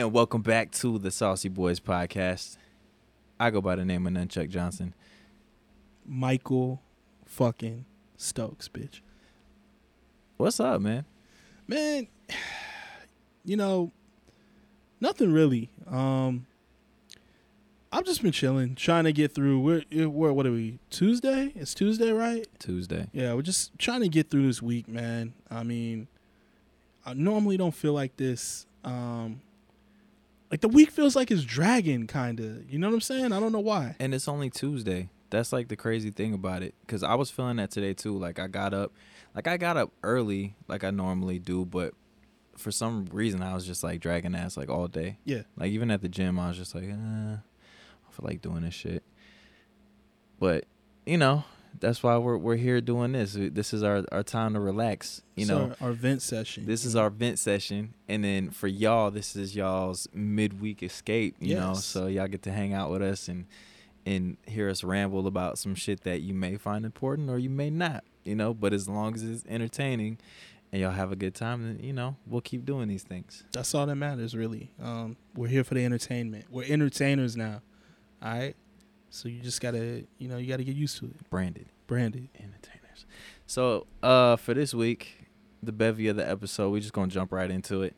And welcome back to the Saucy Boys podcast. I go by the name of Nunchuck Johnson. Michael fucking Stokes, bitch. What's up, man? Man, you know, nothing really. Um I've just been chilling, trying to get through. We're, we're what are we? Tuesday? It's Tuesday, right? Tuesday. Yeah, we're just trying to get through this week, man. I mean, I normally don't feel like this. Um, like the week feels like it's dragging, kind of. You know what I'm saying? I don't know why. And it's only Tuesday. That's like the crazy thing about it. Cause I was feeling that today too. Like I got up, like I got up early, like I normally do, but for some reason I was just like dragging ass like all day. Yeah. Like even at the gym, I was just like, eh, I feel like doing this shit. But you know, that's why we're we're here doing this. This is our our time to relax. You So know, our, our vent session. this is our vent session, and then for y'all, this is y'all's midweek escape. You know, so y'all get to hang out with us and and hear us ramble about some shit that you may find important or you may not. You know, but as long as it's entertaining and y'all have a good time, then you know we'll keep doing these things. That's all that matters, really. Um, we're here for the entertainment. We're entertainers now. All right. So you just gotta, you know, you gotta get used to it. Branded. Branded. entertainers. So, uh, for this week, the bevy of the episode, we just gonna jump right into it.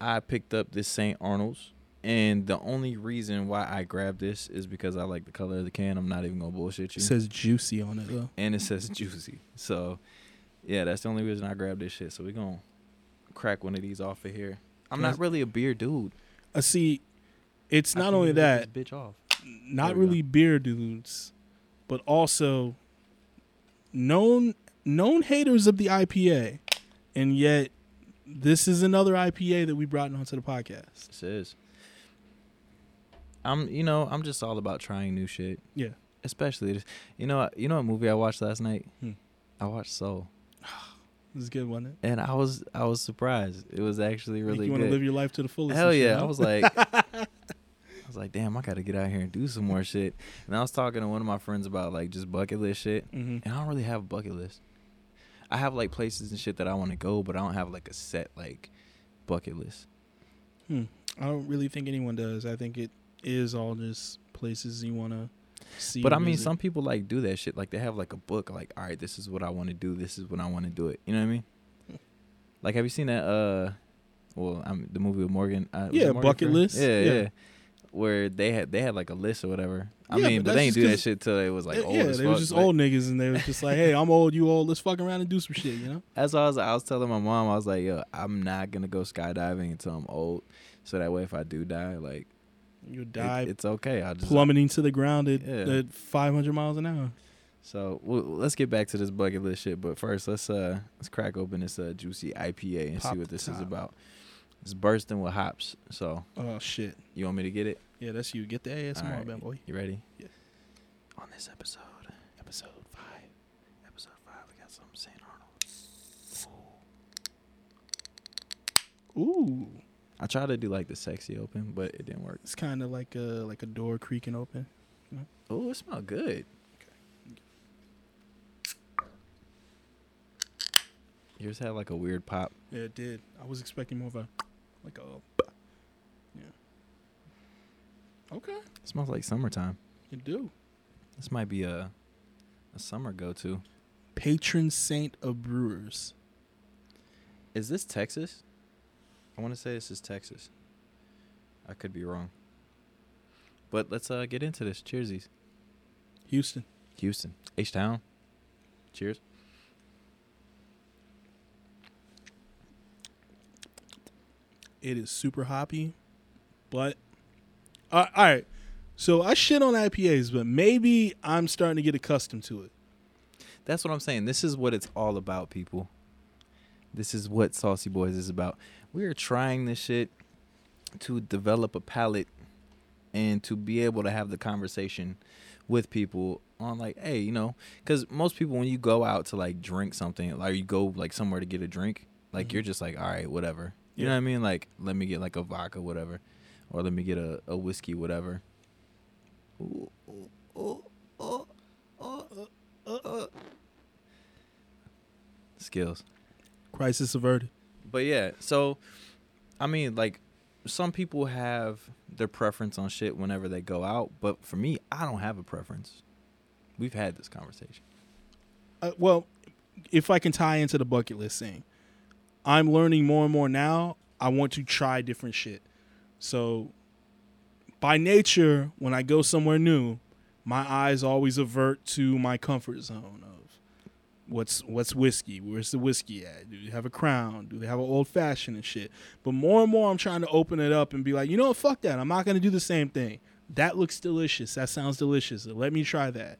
I picked up this St. Arnold's, and the only reason why I grabbed this is because I like the color of the can. I'm not even gonna bullshit you. It says juicy on it though. and it says juicy. So, yeah, that's the only reason I grabbed this shit. So we gonna crack one of these off of here. I'm not really a beer dude. Uh, see, it's I not only that, bitch off. Not go. really beer dudes, but also known known haters of the IPA, and yet this is another IPA that we brought onto the podcast. This is. I'm, you know, I'm just all about trying new shit. Yeah. Especially, this, you know, you know what movie I watched last night? Hmm. I watched Soul, This is good, wasn't it? and I was, I was surprised. It was actually really you want to live your life to the fullest. Hell shit, yeah! huh? I was like, was like, damn, I gotta get out here and do some more shit. And I was talking to one of my friends about like just bucket list shit, Mhm. and I don't really have a bucket list. I have like places and shit that I want to go, but I don't have like a set like bucket list. Hmm. I don't really think anyone does. I think it is all just places you want to see. But I mean, visit. some people like do that shit. Like they have like a book. Like, all right, this is what I want to do. This is when I want to do it. You know what I mean? Like, have you seen that? Uh, well, I'm the movie with Morgan. Uh, Yeah, Morgan Bucket Freeman? List. Yeah, yeah, Yeah. Where they had they had like a list or whatever. I Yeah, mean, but but, they ain't do that shit till they was like Yeah, old yeah, they fuck. was just but old niggas, and they was just like, "Hey, I'm old, you old. Let's fuck around and do some shit," you know? That's why I was I was telling my mom I was like, yo, I'm not gonna go skydiving until I'm old. So that way, if I do die, like You it- die it's okay. I just plummeting to the ground at, Yeah. at 500 miles an hour. So well, let's get back to this bucket list shit. But first, let's uh let's crack open this uh, juicy IPA and Pop see what this is about. It's bursting with hops. So Oh shit! you want me to get it? Yeah, that's you. Get the ASMR, Alright. man, boy. You ready? Yeah. On this episode, episode five, episode five, we got some St. Arnold. Ooh, I tried to do like the sexy open, but it didn't work. it's kind of like a like a door creaking open. Oh, it smelled good. Okay. Yours had like a weird pop. Yeah, it did. I was expecting more of a like a yeah. Okay, It smells like summertime. you do. This might be a a summer go to. Patron saint of brewers. Is this Texas? I want to say this is Texas. I could be wrong. But let's uh get into this. Cheersies. Houston. Houston. H Town. Cheers. It is super hoppy, but uh, all right. So I shit on IPAs, but maybe I'm starting to get accustomed to it. That's what I'm saying. This is what it's all about, people. This is what Saucy Boys is about. We are trying this shit to develop a palate and to be able to have the conversation with people on like, hey, you know, because most people when you go out to like drink something, like you go like somewhere to get a drink, like Mhm. you're just like, all right, whatever. You Yeah. know what I mean? Like, let me get like a vodka, whatever, or let me get a, a whiskey, whatever. Ooh, ooh, ooh. Skills. Crisis averted. But yeah, so I mean, like some people have their preference on shit whenever they go out, but for me, I don't have a preference. We've had this conversation. Uh, well, if I can tie into the bucket list thing, I'm learning more and more now. I want to try different shit. So, by nature, when I go somewhere new, my eyes always avert to my comfort zone of what's what's whiskey. Where's the whiskey at? Do they have a crown? Do they have an old fashioned and shit? But more and more, I'm trying to open it up and be like, you know what? Fuck that. I'm not gonna do the same thing. That looks delicious. That sounds delicious. Let me try that.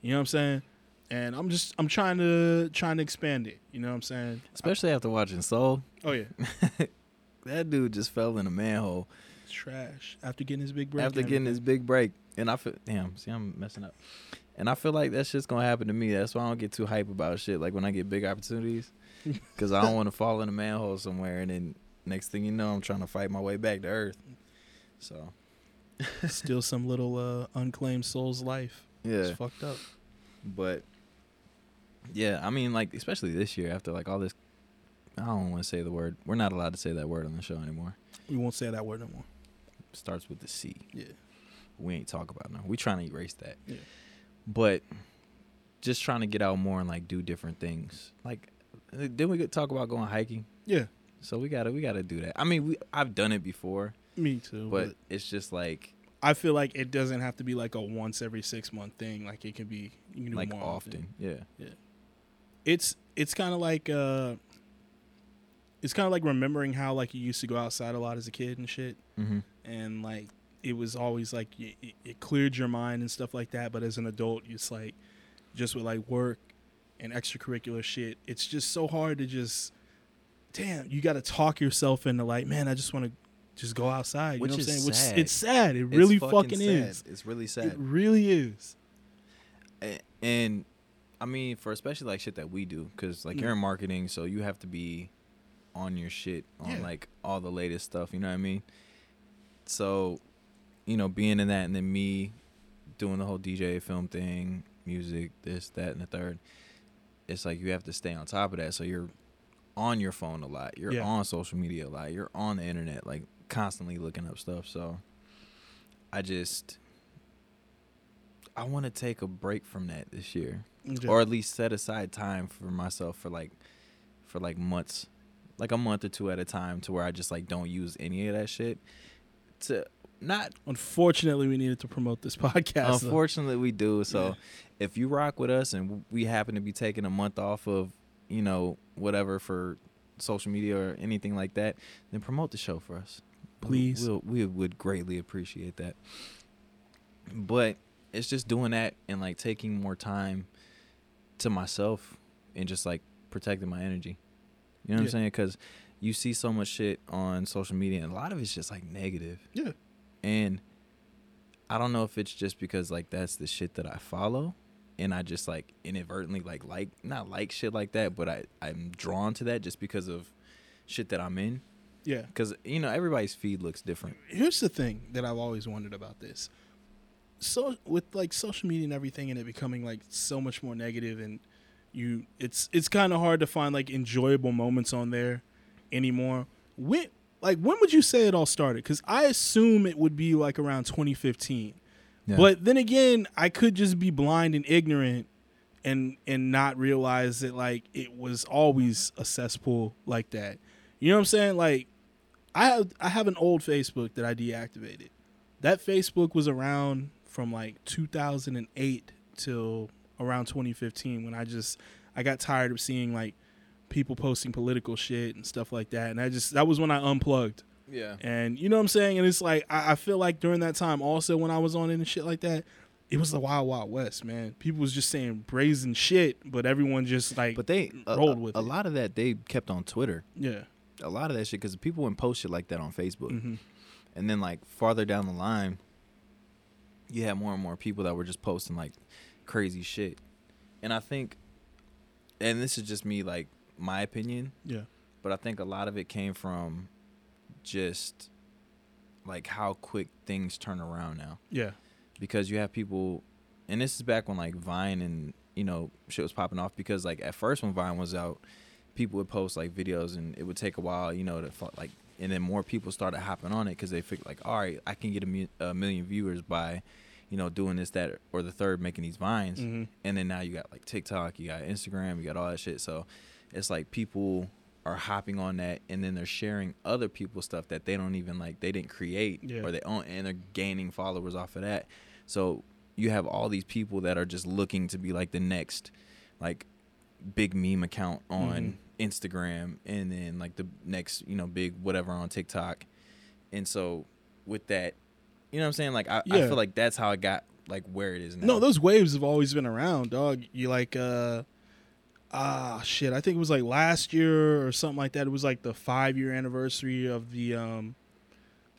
You know what I'm saying? And I'm just I'm trying to trying to expand it. You know what I'm saying? Especially after watching Soul. Oh yeah, That dude just fell in a manhole it's trash after getting his big break. after getting his big break. And I feel damn, see I'm messing up. And I feel like that shit's gonna happen to me. That's why I don't get too hype about shit. Like when I get big opportunities, because I don't want to fall in a manhole somewhere, and then next thing you know, I'm trying to fight my way back to earth. So still some little uh, unclaimed soul's life. yeah, It's fucked up. but yeah, I mean, like especially this year after like all this. I don't want to say the word. We're not allowed to say that word on the show anymore. We won't say that word no more. starts with the C. Yeah. we ain't talk about no. We trying to erase that. Yeah. But just trying to get out more and like do different things. Like uh, then we could talk about going hiking. Yeah. So we gotta we gotta do that. I mean, we I've done it before, Me too. but But, it's just like I feel like it doesn't have to be like a once every six month thing. Like it can be you can do like more often. Yeah. Yeah. It's it's kind of like uh, it's kind of like remembering how like you used to go outside a lot as a kid and shit. Mm-hmm. and like it was always like it, it cleared your mind and stuff like that but as an adult it's like just with like work and extracurricular shit it's just so hard to just damn you got to talk yourself into like man i just want to just go outside you Which know what i'm saying sad. which it's sad it really It's fucking, sad. is It's really sad. it really is and I mean, for especially like shit that we do, because like Mm. you're in marketing, so you have to be on your shit on Yeah. like all the latest stuff. You know what I mean? So, you know, being in that, and then me doing the whole DJ film thing, music, this, that, and the third. It's like you have to stay on top of that. So you're on your phone a lot. You're Yeah. on social media a lot. You're on the internet, like constantly looking up stuff. So I just I want to take a break from that this year, Yeah. or at least set aside time for myself for like for like months, like a month or two at a time, to where I just like don't use any of that shit. To not unfortunately we needed to promote this podcast though. Unfortunately, we do. So, Yeah. if you rock with us and we happen to be taking a month off of, you know, whatever for social media or anything like that, then promote the show for us. Please. We'll, we would greatly appreciate that. But it's just doing that and like taking more time to myself and just like protecting my energy. You know what I'm saying? Because you see so much shit on social media, and a lot of it's just like negative. Yeah. And I don't know if it's just because like that's the shit that I follow and I just like inadvertently like like not like shit like that, but I I'm drawn to that just because of shit that I'm in yeah cuz you know everybody's feed looks different. here's the thing that I've always wondered about this. So with like social media and everything and it becoming like so much more negative and you it's it's kind of hard to find like enjoyable moments on there anymore. When like when would you say it all started? Cuz I assume it would be like around 2015. Yeah. But then again, I could just be blind and ignorant and and not realize that like it was always a cesspool like that. You know what I'm saying? Like I have I have an old Facebook that I deactivated. That Facebook was around from like 2008 till around 2015 when I just I got tired of seeing like people posting political shit and stuff like that and I just that was when I unplugged. yeah. And you know what I'm saying? And it's like I, I feel like during that time also when I was on it and shit like that, it was the wild wild west, man. People was just saying brazen shit, but everyone just like But they a, rolled a- with a it. lot of that they kept on Twitter. yeah. A lot of that shit cuz people wouldn't post shit like that on Facebook. hmm And then like farther down the line, you had more and more people that were just posting like crazy shit. And I think and this is just me like my opinion, Yeah. but I think a lot of it came from just like how quick things turn around now. Yeah. Because you have people and this is back when like Vine and you know shit was popping off because like at first when Vine was out, people would post like videos and it would take a while, you know, to like and then more people started hopping on it because they figured like, all right, I can get a, mi- a million viewers by, you know, doing this, that, or the third, making these vines, Mhm. and then now you got like TikTok, you got Instagram, you got all that shit. So it's like people are hopping on that, and then they're sharing other people's stuff that they don't even like, they didn't create, Yeah. or they own, and they're gaining followers off of that. So you have all these people that are just looking to be like the next, like big meme account on Instagram and then like the next, you know, big whatever on TikTok. And so with that, you know what I'm saying? Like I, I feel like that's how it got like where it is now. No, those waves have always been around, dog. You like uh ah shit, I think it was like last year or something like that. It was like the 5 year anniversary of the um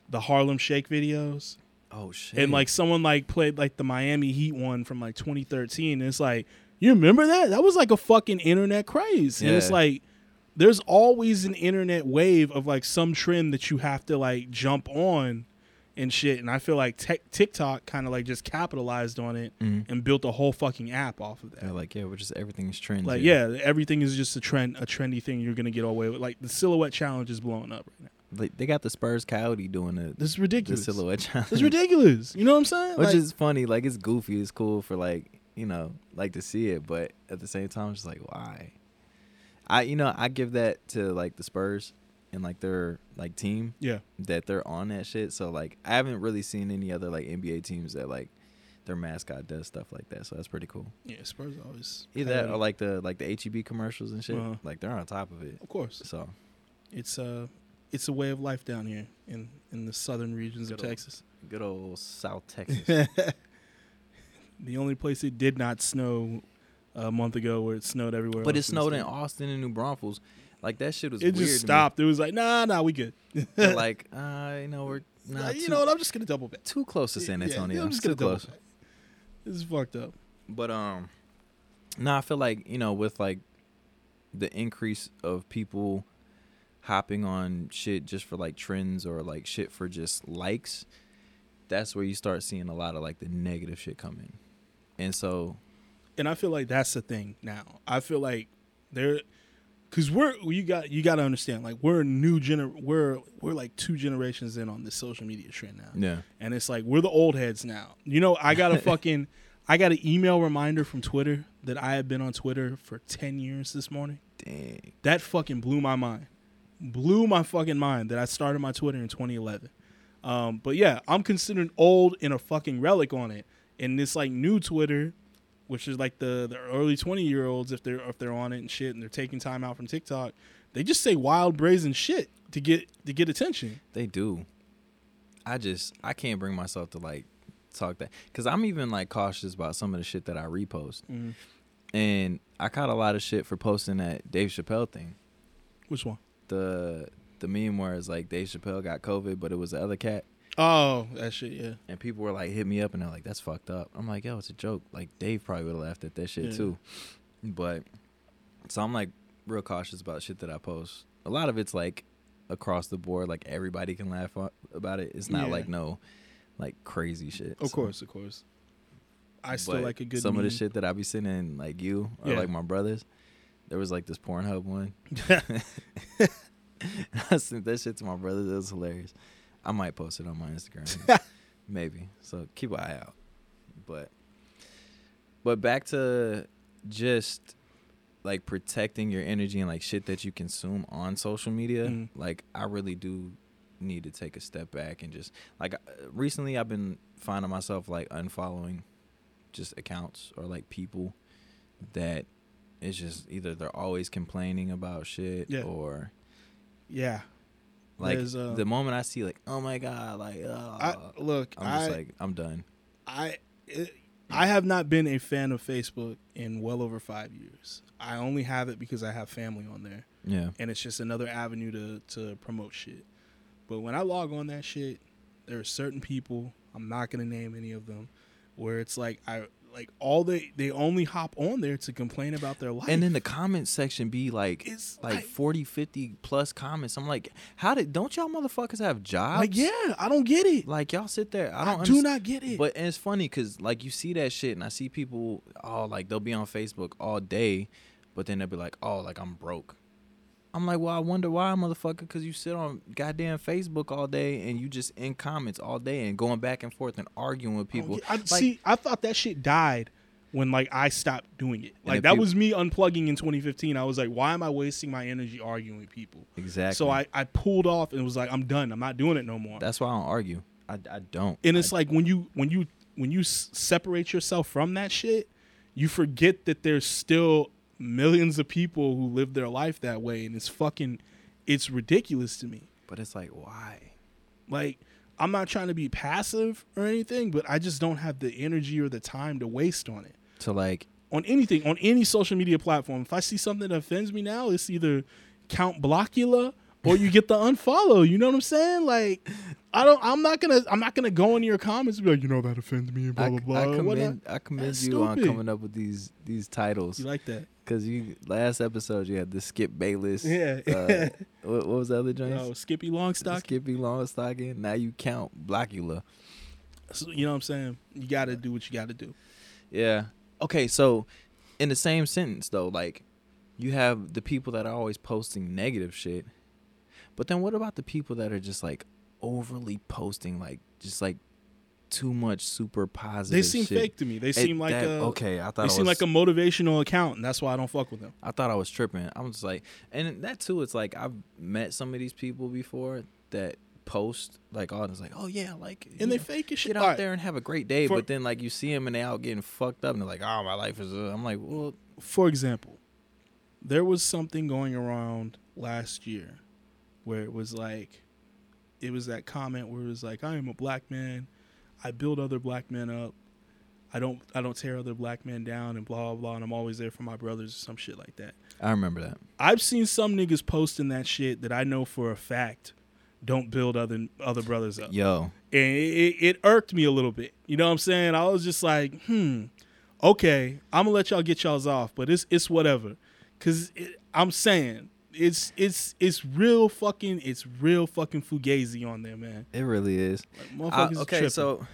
the Harlem Shake videos. oh shit. And like someone like played like the Miami Heat one from like 2013. And it's like, you remember that? That was like a fucking internet craze. And it's like there's always an internet wave of like some trend that you have to like jump on and shit. And I feel like tech TikTok kind of like just capitalized on it Mhm. and built a whole fucking app off of that. They're like, yeah, we're just everything's trends. Like here. yeah, everything is just a trend, a trendy thing you're gonna get away with. Like the silhouette challenge is blowing up right now. Like, they got the Spurs Coyote doing it. This is ridiculous. the silhouette challenge. This is ridiculous. You know what I'm saying? Which Like, is funny. Like it's goofy. It's cool for like you know like to see it, but at the same time, it's just like why? I you know I give that to like the Spurs and like their like team yeah. that they're on that shit. So like I haven't really seen any other like NBA teams that like their mascot does stuff like that. So that's pretty cool. Yeah, Spurs always Either that or like the like the HEB commercials and shit. Uh-huh. Like they're on top of it. of course. So It's uh it's a way of life down here in in the southern regions of old- Texas. good old South Texas. the only place it did not snow a month ago where it snowed everywhere. but it else in the snowed in. Austin and New Braunfels. Like that shit was It weird. to me. just stopped. It was like, nah, nah, we good. Like, uh, you know, we're Nah, not you too, know what? I'm just gonna double back. too close to San Yeah, Antonio. I'm just too gonna double close. back. This is fucked up. But um, no, I feel like you know with like the increase of people hopping on shit just for like trends or like shit for just likes, that's where you start seeing a lot of like the negative shit come in. And so and I feel like that's the thing now. I feel like there, because we're you got you got to understand like we're a new gener we're we're like two generations in on this social media trend now, yeah, and it's like we're the old heads now. You know, I got a fucking I got an email reminder from Twitter that I have been on Twitter for ten years this morning. dang, That fucking blew my mind, blew my fucking mind that I started my Twitter in 2011. Um, but yeah, I'm considered old and a fucking relic on it. And this like new Twitter, which is like the the early 20 year olds, if they're if they're on it and shit, and they're taking time out from TikTok, they just say wild brazen shit to get to get attention. they do. I just I can't bring myself to like talk that because I'm even like cautious about some of the shit that I repost. Mm-hmm. And I caught a lot of shit for posting that Dave Chappelle thing. Which one? The the meme where it's like Dave Chappelle got COVID, but it was the other cat. Oh, that shit. Yeah. And people were like, hit me up and they're like, that's fucked up. I'm like, yo, it's a joke. Like Dave probably would have laughed at that shit Yeah. too. But so I'm like real cautious about shit that I post. A lot of it's like across the board, like everybody can laugh about it. It's not Yeah. like no like crazy shit. Of So- course, of course. I still but like a good some of the shit that I be sending like you or Yeah. like my brothers. There was like this Pornhub one. I sent that shit to my brother. That was hilarious. I might post it on my Instagram, maybe. So keep an eye out. But, but back to just like protecting your energy and like shit that you consume on social media. Mhm. Like I really do need to take a step back and just like uh, recently I've been finding myself like unfollowing just accounts or like people that it's just either they're always complaining about shit Yeah. or yeah. Like uh, the moment I see like oh my god like uh, I look. I'm just I like I'm done. I it, I have not been a fan of Facebook in well over five years. I only have it because I have family on there, Yeah. and it's just another avenue to to promote shit. But when I log on that shit, there are certain people. I'm not gonna name any of them, where it's like I like all they they only hop on there to complain about their life. And then the comment section be like It's like, like- 40 50 plus comments. I'm like how did don't y'all motherfuckers have jobs? like yeah, I don't get it. Like y'all sit there. I I, don't do not get it. But and it's funny because like you see that shit, and I see people, oh, like they'll be on Facebook all day, but then they'll be like, oh, like I'm broke. I'm like, well, I wonder why, motherfucker, because you sit on goddamn Facebook all day and you just in comments all day and going back and forth and arguing with oh, people. Oh, yeah, I, Like- see, I thought that shit died when like I stopped doing it. Like that peop- was me unplugging in 2015. I was like, why am I wasting my energy arguing with people? Exactly. So I I pulled off and was like, I'm done. I'm not doing it no more. That's why I don't argue. I, I don't. and it's I- like when you when you when you s- separate yourself from that shit, you forget that there's still millions of people who live their life that way, and it's fucking, it's ridiculous to me. but it's like, why? Like, I'm not trying to be passive or anything, but I just don't have the energy or the time to waste on it. To like, On anything, on any social media platform. If I see something that offends me now, it's either Count Blockula or you get the unfollow. You know what I'm saying? Like, I don't. I'm not gonna. I'm not gonna go into your comments and be like, you know, that offends me and blah I, blah blah. I commend, I commend That's you on coming up with these these titles You like that? because you last episode you had the Skip Bayless. Yeah. Uh, what, what was the other joint? oh, Skippy Longstock. Skippy Longstocking. Now you count Blackula. So, you know what I'm saying? You got to do what you got to do. Yeah. Okay, so in the same sentence though, like you have the people that are always posting negative shit. But then what about the people that are just like overly posting like just like too much super positive They seem shit? fake to me. They It- seem like that- a okay. I thought They I seem was, like a motivational account, and that's why I don't fuck with them. I thought I was tripping. I'm just like, and that too. It's like I've met some of these people before that post like all this like, oh yeah, like And they know, fake as shit. get out Alright, there and have a great day. For- but then like you see them and they out getting fucked up and they're like, oh my life is. Uh, I'm like, well, For example, there was something going around last year where it was like, it was that comment where it was like, I am a black man, I build other black men up. I don't I don't tear other black men down and blah blah blah and I'm always there for my brothers or some shit like that. I remember that. I've seen some niggas posting that shit that I know for a fact don't build other other brothers up. Yo, and it, it, irked me a little bit. You know what I'm saying? I was just like, hmm, okay, I'm gonna let y'all get y'all's off, but it's it's whatever, cause it, I'm saying it's it's it's real fucking it's real fucking fugazi on there, man. it really is. Like, uh, I- okay, tripping. so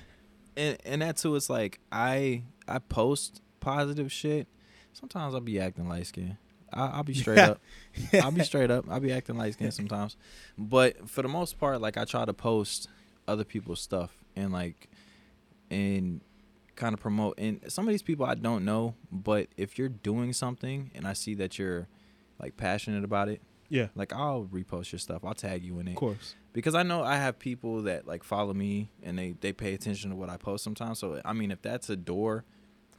and and that too. It's like I I post positive shit. Sometimes I'll be acting light skin. I'll be straight up. I'll be straight up. I'll be acting light skin sometimes, but for the most part, like I try to post other people's stuff and like and kind of promote. And some of these people I don't know, but if you're doing something and I see that you're like passionate about it, yeah, like I'll repost your stuff. I'll tag you in it of course, because I know I have people that like follow me and they they pay attention to what I post sometimes. So I mean, if that's a door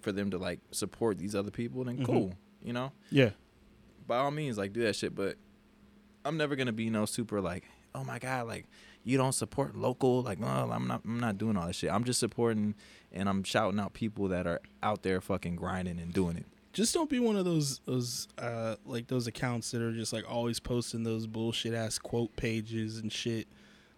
for them to like support these other people, then Mhm. cool, you know. yeah, By all means, like do that shit. But I'm never gonna be no super like, oh my god, like you don't support local. Like, no, I'm not. I'm not doing all that shit. I'm just supporting and I'm shouting out people that are out there fucking grinding and doing it. Just don't be one of those those uh like those accounts that are just like always posting those bullshit ass quote pages and shit.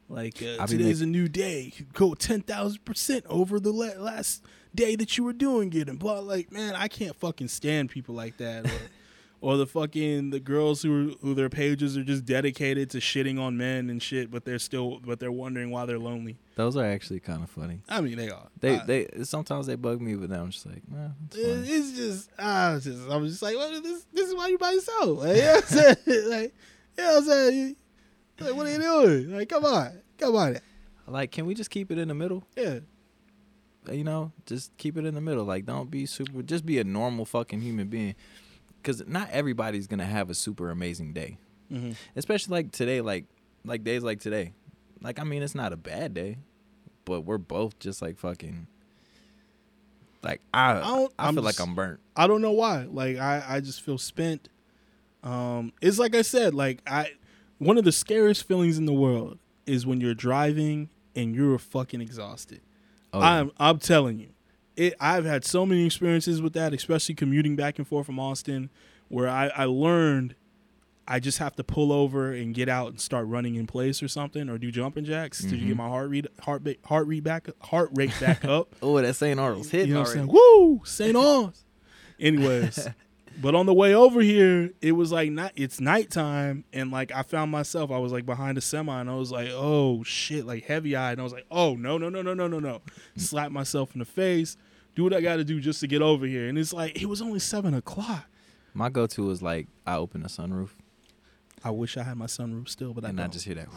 Like uh, I be today's a new day. Go ten thousand percent over the la- last day that you were doing it, and blah. Like, man, I can't fucking stand people like that. Or, or the fucking the girls who who their pages are just dedicated to shitting on men and shit, but they're still but they're wondering why they're lonely. Those are actually kind of funny. I mean, they are. They I- they sometimes they bug me, but then I'm just like, nah, it's It's just, I was just, I was just like, well, this, this is why you by yourself. Like, you know what I'm saying? Like, you know what I'm saying? Like, what are you doing? Like, come on, come on. Like, can we just keep it in the middle? Yeah, you know, just keep it in the middle. Like, don't be super. Just be a normal fucking human being. Because not everybody's gonna have a super amazing day, mm-hmm. especially like today. Like, like days like today. Like, I mean, it's not a bad day, but we're both just like fucking. Like I, I don't- I feel just- like I'm burnt. I don't know why. Like, I, I just feel spent. Um, it's like I said. Like, I, one of the scariest feelings in the world is when you're driving and you're fucking exhausted. Oh, yeah. I'm I'm telling you, it. I've had so many experiences with that, especially commuting back and forth from Austin, where I I learned I just have to pull over and get out and start running in place or something, or do jumping jacks to Mhm. get my heart rate heart ba- heart rate back heart rate back up. oh, that St. Arnold's hitting you know what I'm saying? Woo, St. Arnold's. Anyways, but on the way over here, it was like not. It's nighttime, and like I found myself, I was like behind a semi, and I was like, oh shit, like heavy eyed, and I was like, oh no, no, no, no, no, no, no, slap myself in the face, do what I got to do just to get over here, and it's like it was only seven o'clock. My go-to is like I open the sunroof, I wish I had my sunroof still, but I and I don't. just hear that.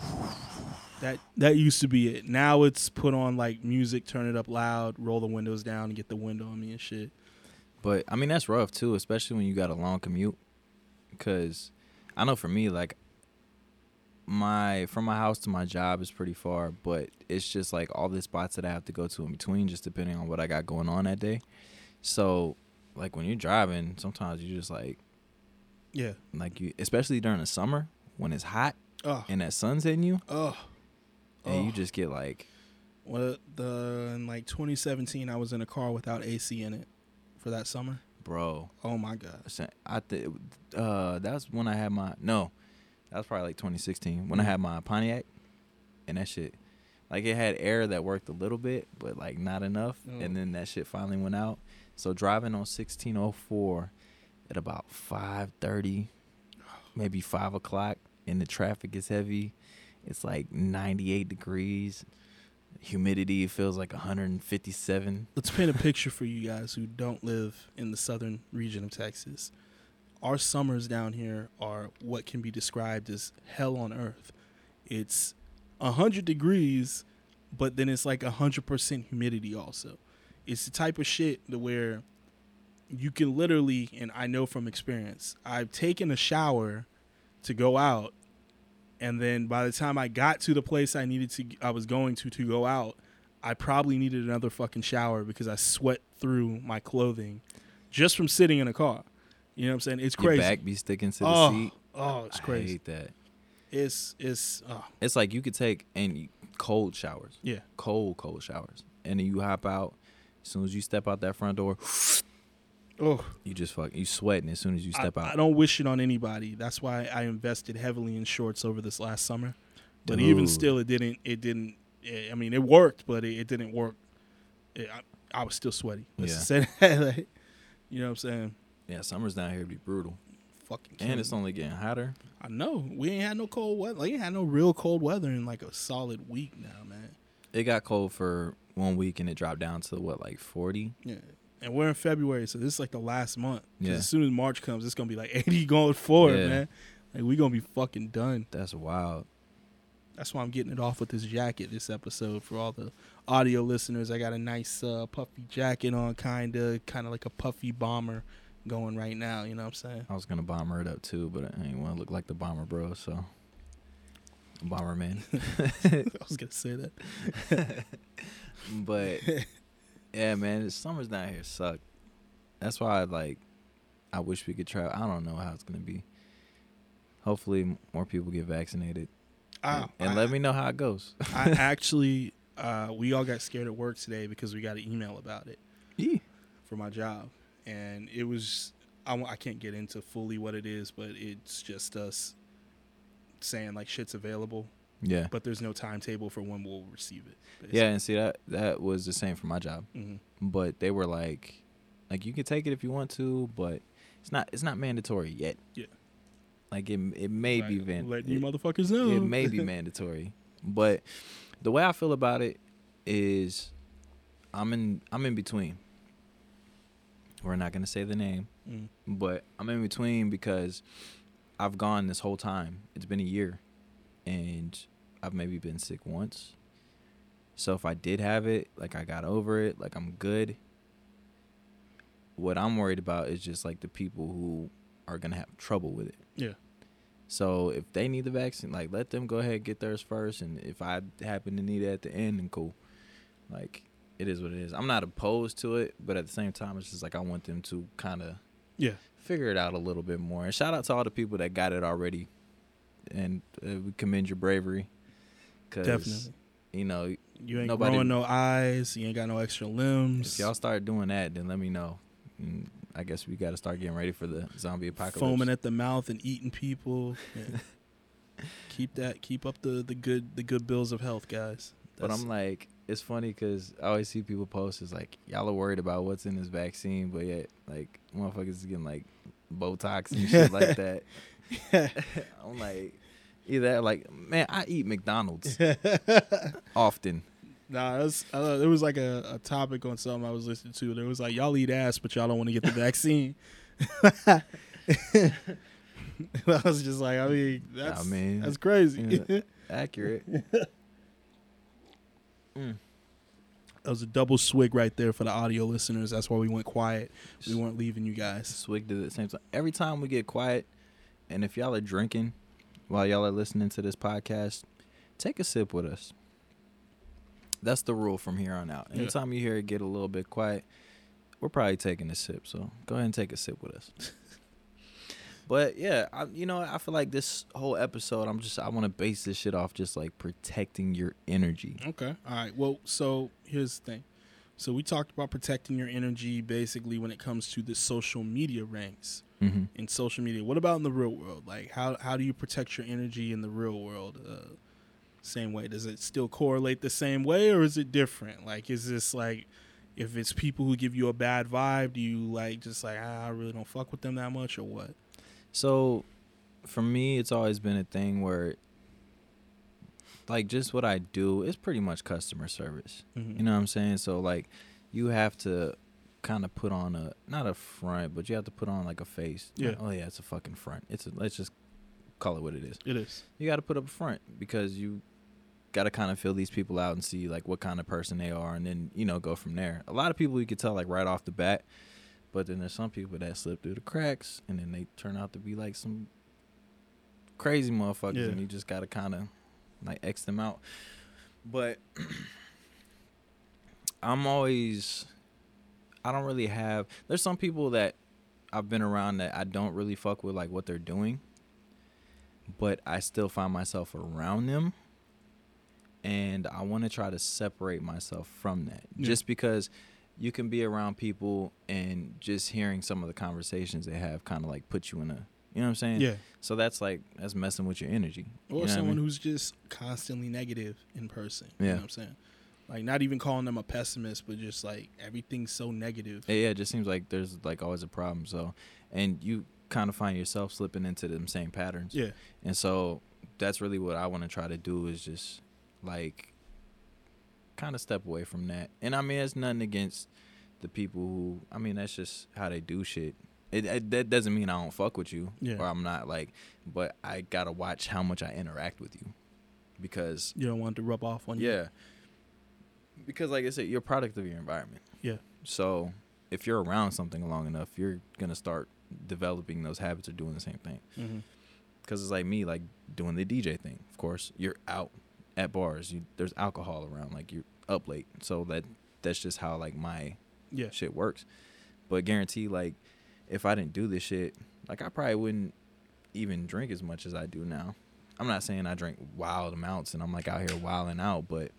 that that used to be it. Now it's put on like music, turn it up loud, roll the windows down, and get the window on me and shit. But I mean that's rough too, especially when you got a long commute. Cause I know for me, like my from my house to my job is pretty far, but it's just like all the spots that I have to go to in between, just depending on what I got going on that day. So, like when you're driving, sometimes you just like Yeah. like you, especially during the summer when it's hot Oh. and that sun's hitting you, Oh. and you just get like, Well, the in like 2017, I was in a car without AC in it for that summer. bro, Oh my god. I think uh, that's when I had my no, that was probably like 2016 when I had my Pontiac, and that shit, like it had air that worked a little bit, but like not enough, Oh. and then that shit finally went out. So driving on 1604 at about 5:30, maybe five o'clock, and the traffic is heavy. It's like 98 degrees. Humidity feels like 157. Let's paint a picture for you guys who don't live in the southern region of Texas. Our summers down here are what can be described as hell on earth. It's 100 degrees, but then it's like 100% humidity also. It's the type of shit to where you can literally, and I know from experience, I've taken a shower to go out, and then by the time I got to the place I needed to, I was going to to go out, I probably needed another fucking shower because I sweat through my clothing just from sitting in a car. You know what I'm saying? It's crazy. Your back be sticking to the oh, seat. oh, it's crazy. I hate that. It's it's oh, It's like you could take and cold showers, yeah. cold cold showers, and then you hop out. As soon as you step out that front door, Oh, you just fuck you sweating as soon as you step I, out. I don't wish it on anybody. That's why I invested heavily in shorts over this last summer. But even still, it didn't. It didn't. eh, I mean, it worked, but it, it didn't work. It, I, I was still sweaty. Let's Yeah. like, you know what I'm saying? Yeah, summers down here be brutal, Fucking. and it's me. only getting hotter. I know we ain't had no cold weather. Like, ain't had no real cold weather in like a solid week now, man. It got cold for one week, and it dropped down to what like forty. Yeah. And we're in February, so this is like the last month. Yeah. As soon as March comes, it's gonna be like 80 going forward, Yeah. man. Like we gonna be fucking done. That's wild. That's why I'm getting it off with this jacket this episode for all the audio listeners. I got a nice uh, puffy jacket on, kinda, kind of like a puffy bomber going right now. You know what I'm saying? I was gonna bomber it up too, but I didn't want to look like the bomber bro, so bomber man. I was gonna say that. but yeah, man, the summers down here suck. That's why I like. I wish we could travel. I don't know how it's gonna be. Hopefully, more people get vaccinated, and, and I, let me know how it goes. I actually, uh, we all got scared at work today because we got an email about it. yeah. for my job, and it was I, I can't get into fully what it is, but it's just us saying like shit's available, Yeah, but there's no timetable for when we'll receive it. yeah, and see that that was the same for my job, hmm but they were like, like you can take it if you want to, but it's not it's not mandatory yet. Yeah. like it it may be van- letting you motherfuckers know. it may be mandatory, but the way I feel about it is, I'm in I'm in between. We're not gonna say the name, Mm. but I'm in between because I've gone this whole time. It's been a year, and I've maybe been sick once. So if I did have it, like I got over it, like I'm good. What I'm worried about is just like the people who are gonna have trouble with it. Yeah. So if they need the vaccine, like let them go ahead and get theirs first, and if I happen to need it at the end, then cool. Like it is what it is. I'm not opposed to it, but at the same time, it's just like I want them to kind of Yeah, figure it out a little bit more. And shout out to all the people that got it already, and uh, we commend your bravery. Cause, definitely. You know, You ain't nobody- growing no eyes. You ain't got no extra limbs. if y'all start doing that, then let me know. And I guess we got to start getting ready for the zombie apocalypse. foaming at the mouth and eating people. Yeah. keep that. Keep up the the good the good bills of health, guys. But I'm like, it's funny because I always see people post it's like y'all are worried about what's in this vaccine, but yet like motherfuckers is getting like Botox and shit like that. I'm like, either like, man, I eat McDonald's often. Nah, that's, uh, there was like a, a topic on something I was listening to. There was like, y'all eat ass, but y'all don't want to get the vaccine. I was just like, I mean, that's I mean, that's crazy. yeah. accurate. Mm. That was a double swig right there for the audio listeners. That's why we went quiet. We weren't leaving you guys. Swig did it at the same time. Every time we get quiet, and if y'all are drinking while y'all are listening to this podcast, take a sip with us. That's the rule from here on out. Yeah. Anytime you hear it get a little bit quiet, we're probably taking a sip. So go ahead and take a sip with us. but yeah, I, you know, I feel like this whole episode, I'm just, I want to base this shit off just like protecting your energy. Okay. All right. Well, so here's the thing. So we talked about protecting your energy basically when it comes to the social media ranks Mm-hmm. in social media. What about in the real world? Like how how do you protect your energy in the real world? Uh, same way. Does it still correlate the same way or is it different? Like is this like if it's people who give you a bad vibe, do you like just like ah, I really don't fuck with them that much or what? So, for me, it's always been a thing where, like, just what I do is pretty much customer service. Mhm. You know what I'm saying? So, like, you have to kind of put on a not a front, but you have to put on like a face. Yeah. Oh yeah, it's a fucking front. It's a let's just call it what it is. It is. You got to put up a front because you got to kind of fill these people out and see like what kind of person they are, and then you know go from there. A lot of people you could tell like right off the bat, but then there's some people that slip through the cracks, and then they turn out to be like some crazy motherfuckers, Yeah. and you just got to kind of like X them out. But I'm always, I don't really have. There's some people that I've been around that I don't really fuck with like what they're doing, but I still find myself around them, and I want to try to separate myself from that. Yeah. Just because you can be around people and just hearing some of the conversations they have kind of like put you in a, you know what I'm saying? Yeah. So that's like that's messing with your energy. Or You know what I someone mean? who's just constantly negative in person. You Yeah. know what I'm saying? Like not even calling them a pessimist, but just like everything's so negative. Yeah, yeah, it just seems like there's like always a problem. So, and you kind of find yourself slipping into them same patterns. Yeah. And so that's really what I want to try to do is just like kind of step away from that. And I mean, it's nothing against the people who, I mean, that's just how they do shit. It, it that doesn't mean I don't fuck with you Yeah. or I'm not like, but I gotta watch how much I interact with you because You don't want to rub off on you. yeah. Because like I said, you're a product of your environment. Yeah. So if you're around something long enough, you're gonna start developing those habits of doing the same thing. hmm Because it's like me, like doing the DJ thing. Of course, you're out at bars. You there's alcohol around. Like you're up late. So that that's just how like my Yeah. shit works. But guarantee, like, if I didn't do this shit, like I probably wouldn't even drink as much as I do now. I'm not saying I drink wild amounts and I'm like out here wilding out, but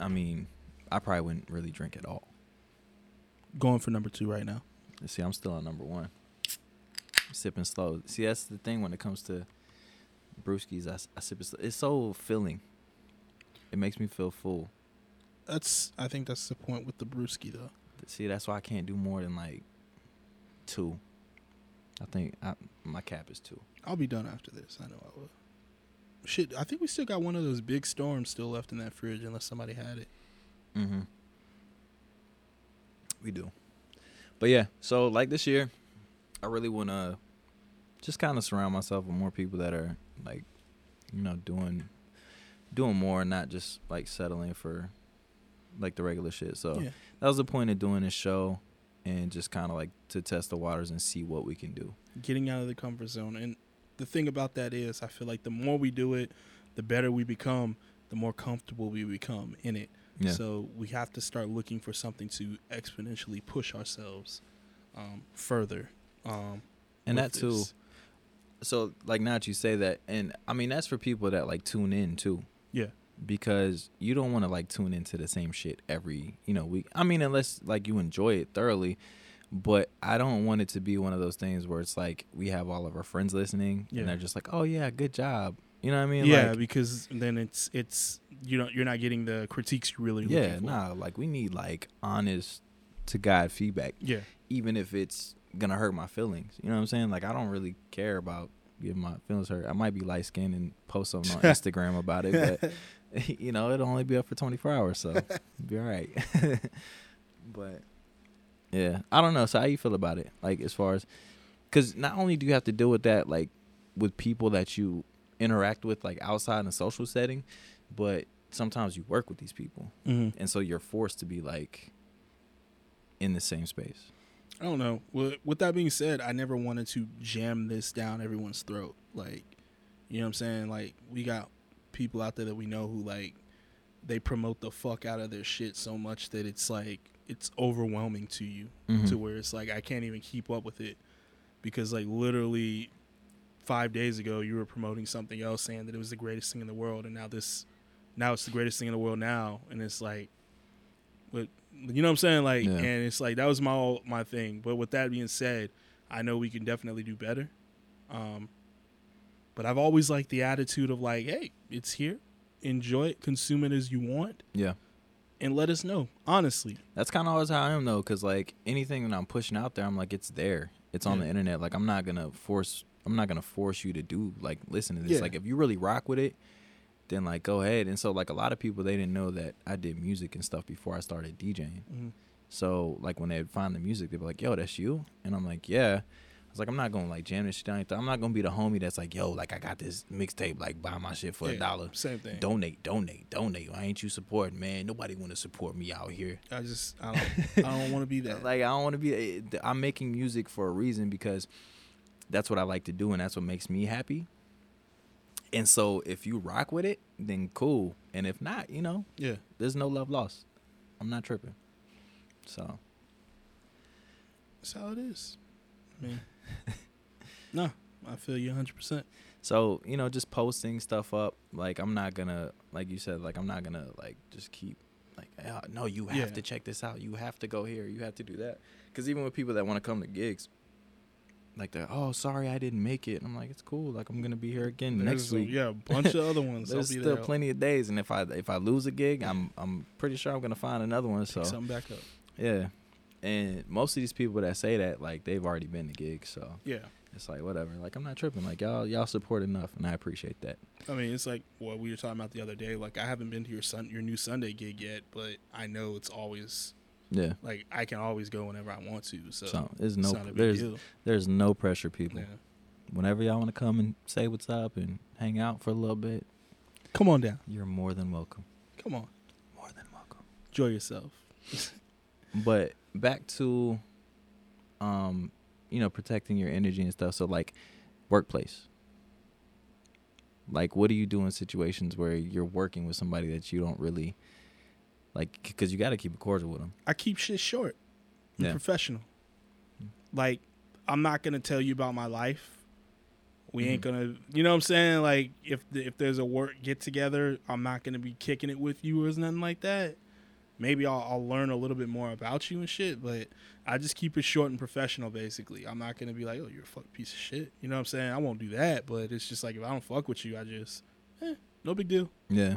I mean, I probably wouldn't really drink at all. Going for number two right now. See, I'm still on number one. Sipping slow. See, that's the thing when it comes to brewskis. I, I sip it slow. It's so filling. It makes me feel full. That's I think that's the point with the brewski though. See, that's why I can't do more than like two. I think I, my cap is two. I'll be done after this. I know I will. Shit, I think we still got one of those big storms still left in that fridge unless somebody had it. Mm-hmm. We do. But yeah, so like this year, I really want to just kind of surround myself with more people that are like, you know, doing doing more, not just like settling for like the regular shit. So Yeah. that was the point of doing this show, and just kind of like to test the waters and see what we can do. Getting out of the comfort zone. And the thing about that is I feel like the more we do it, the better we become, the more comfortable we become in it. Yeah. So we have to start looking for something to exponentially push ourselves um, further. Um, and that too. this. so like now that you say that and i mean that's for people that like tune in too Yeah. because you don't want to like tune into the same shit every you know week i mean unless like you enjoy it thoroughly but i don't want it to be one of those things where it's like we have all of our friends listening Yeah. and they're just like oh yeah good job you know what i mean yeah, like, because then it's it's you don't you're not getting the critiques you really yeah nah like we need like honest to god feedback Yeah. even if it's gonna hurt my feelings. You know what I'm saying? Like I don't really care about getting my feelings hurt. I might be light skinned and post something on Instagram about it, but you know, it'll only be up for 24 hours, so be all right. but yeah, I don't know. So how you feel about it? Like as far as because not only do you have to deal with that like with people that you interact with like outside in a social setting, but sometimes you work with these people, Mm-hmm. and so you're forced to be like in the same space. I don't know. With, with that being said, I never wanted to jam this down everyone's throat. Like, you know what I'm saying? Like, we got people out there that we know who like they promote the fuck out of their shit so much that it's like it's overwhelming to you Mhm. to where it's like I can't even keep up with it because like literally 5 days ago you were promoting something else saying that it was the greatest thing in the world and now this now it's the greatest thing in the world now and it's like but you know what I'm saying like Yeah. and it's like that was my my thing but with that being said I know we can definitely do better um but I've always liked the attitude of like hey it's here enjoy it consume it as you want Yeah. And let us know honestly That's kind of always how I am though, because like anything that I'm pushing out there, I'm like, it's there, it's on Yeah. the internet. Like I'm not gonna force, I'm not gonna force you to do like listen to this. Yeah. Like if you really rock with it, then like go ahead. And so like a lot of people they didn't know that I did music and stuff before I started DJing. Mhm. So like when they'd find the music, they'd be like, "Yo, that's you," and I'm like, "Yeah." I was like, I'm not gonna like jam this shit down. I'm not gonna be the homie that's like, "Yo, like I got this mixtape, like buy my shit for a Yeah, dollar." same thing Donate, donate, donate. Why ain't you supporting, man? Nobody want to support me out here. I just I don't I don't want to be that. Like I don't want to be. eh, I'm making music for a reason because that's what I like to do, and that's what makes me happy. And so, if you rock with it, then cool. And if not, you know, yeah, there's no love lost. I'm not tripping. So that's how it is. I mean, no, I feel you 100. percent So, you know, just posting stuff up. Like, I'm not gonna, like you said, like, I'm not gonna, like, just keep, like, "Ah, no, you have Yeah. to check this out. You have to go here. You have to do that. Because even with people that want to come to gigs, like, they're, oh, sorry, I didn't make it. And I'm like, it's cool. Like, I'm gonna be here again next week. Yeah, a bunch of other ones. There's still there. plenty of days, and if I if I lose a gig, I'm I'm pretty sure I'm gonna find another one. So Pick something back up. yeah, and most of these people that say that, like, they've already been to gigs, so Yeah, it's like whatever. Like, I'm not tripping. Like, y'all y'all support enough, and I appreciate that. I mean, it's like what we were talking about the other day. Like, I haven't been to your sun your new Sunday gig yet, but I know it's always Yeah. like I can always go whenever I want to. So, So there's no not a big there's deal. there's no pressure, people. Yeah. Whenever y'all want to come and say what's up and hang out for a little bit, Come on down. you're more than welcome. Come on. More than welcome. Enjoy yourself. But back to, um, you know, protecting your energy and stuff. So like, workplace. Like, what do you do in situations where you're working with somebody that you don't really like? Because you got to keep it cordial with them. I keep shit short. I'm Yeah. professional. Like, I'm not gonna tell you about my life. We ain't Mhm. gonna, you know what I'm saying? Like, if the, if there's a work get together, I'm not gonna be kicking it with you or nothing like that. Maybe I'll, I'll learn a little bit more about you and shit, but I just keep it short and professional. Basically, I'm not gonna be like, "Oh, you're a fuck piece of shit." You know what I'm saying? I won't do that, but it's just like if I don't fuck with you, I just, eh, no big deal. Yeah.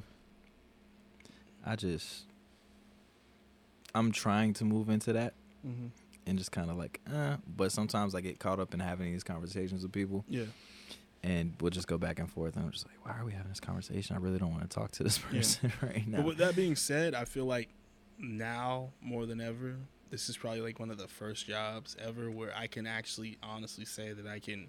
I just, I'm trying to move into that Mm-hmm. and just kind of like, uh, but sometimes I get caught up in having these conversations with people Yeah, and we'll just go back and forth. And I'm just like, why are we having this conversation? I really don't want to talk to this Yeah. person right now. But with that being said, I feel like now more than ever, this is probably like one of the first jobs ever where I can actually honestly say that I can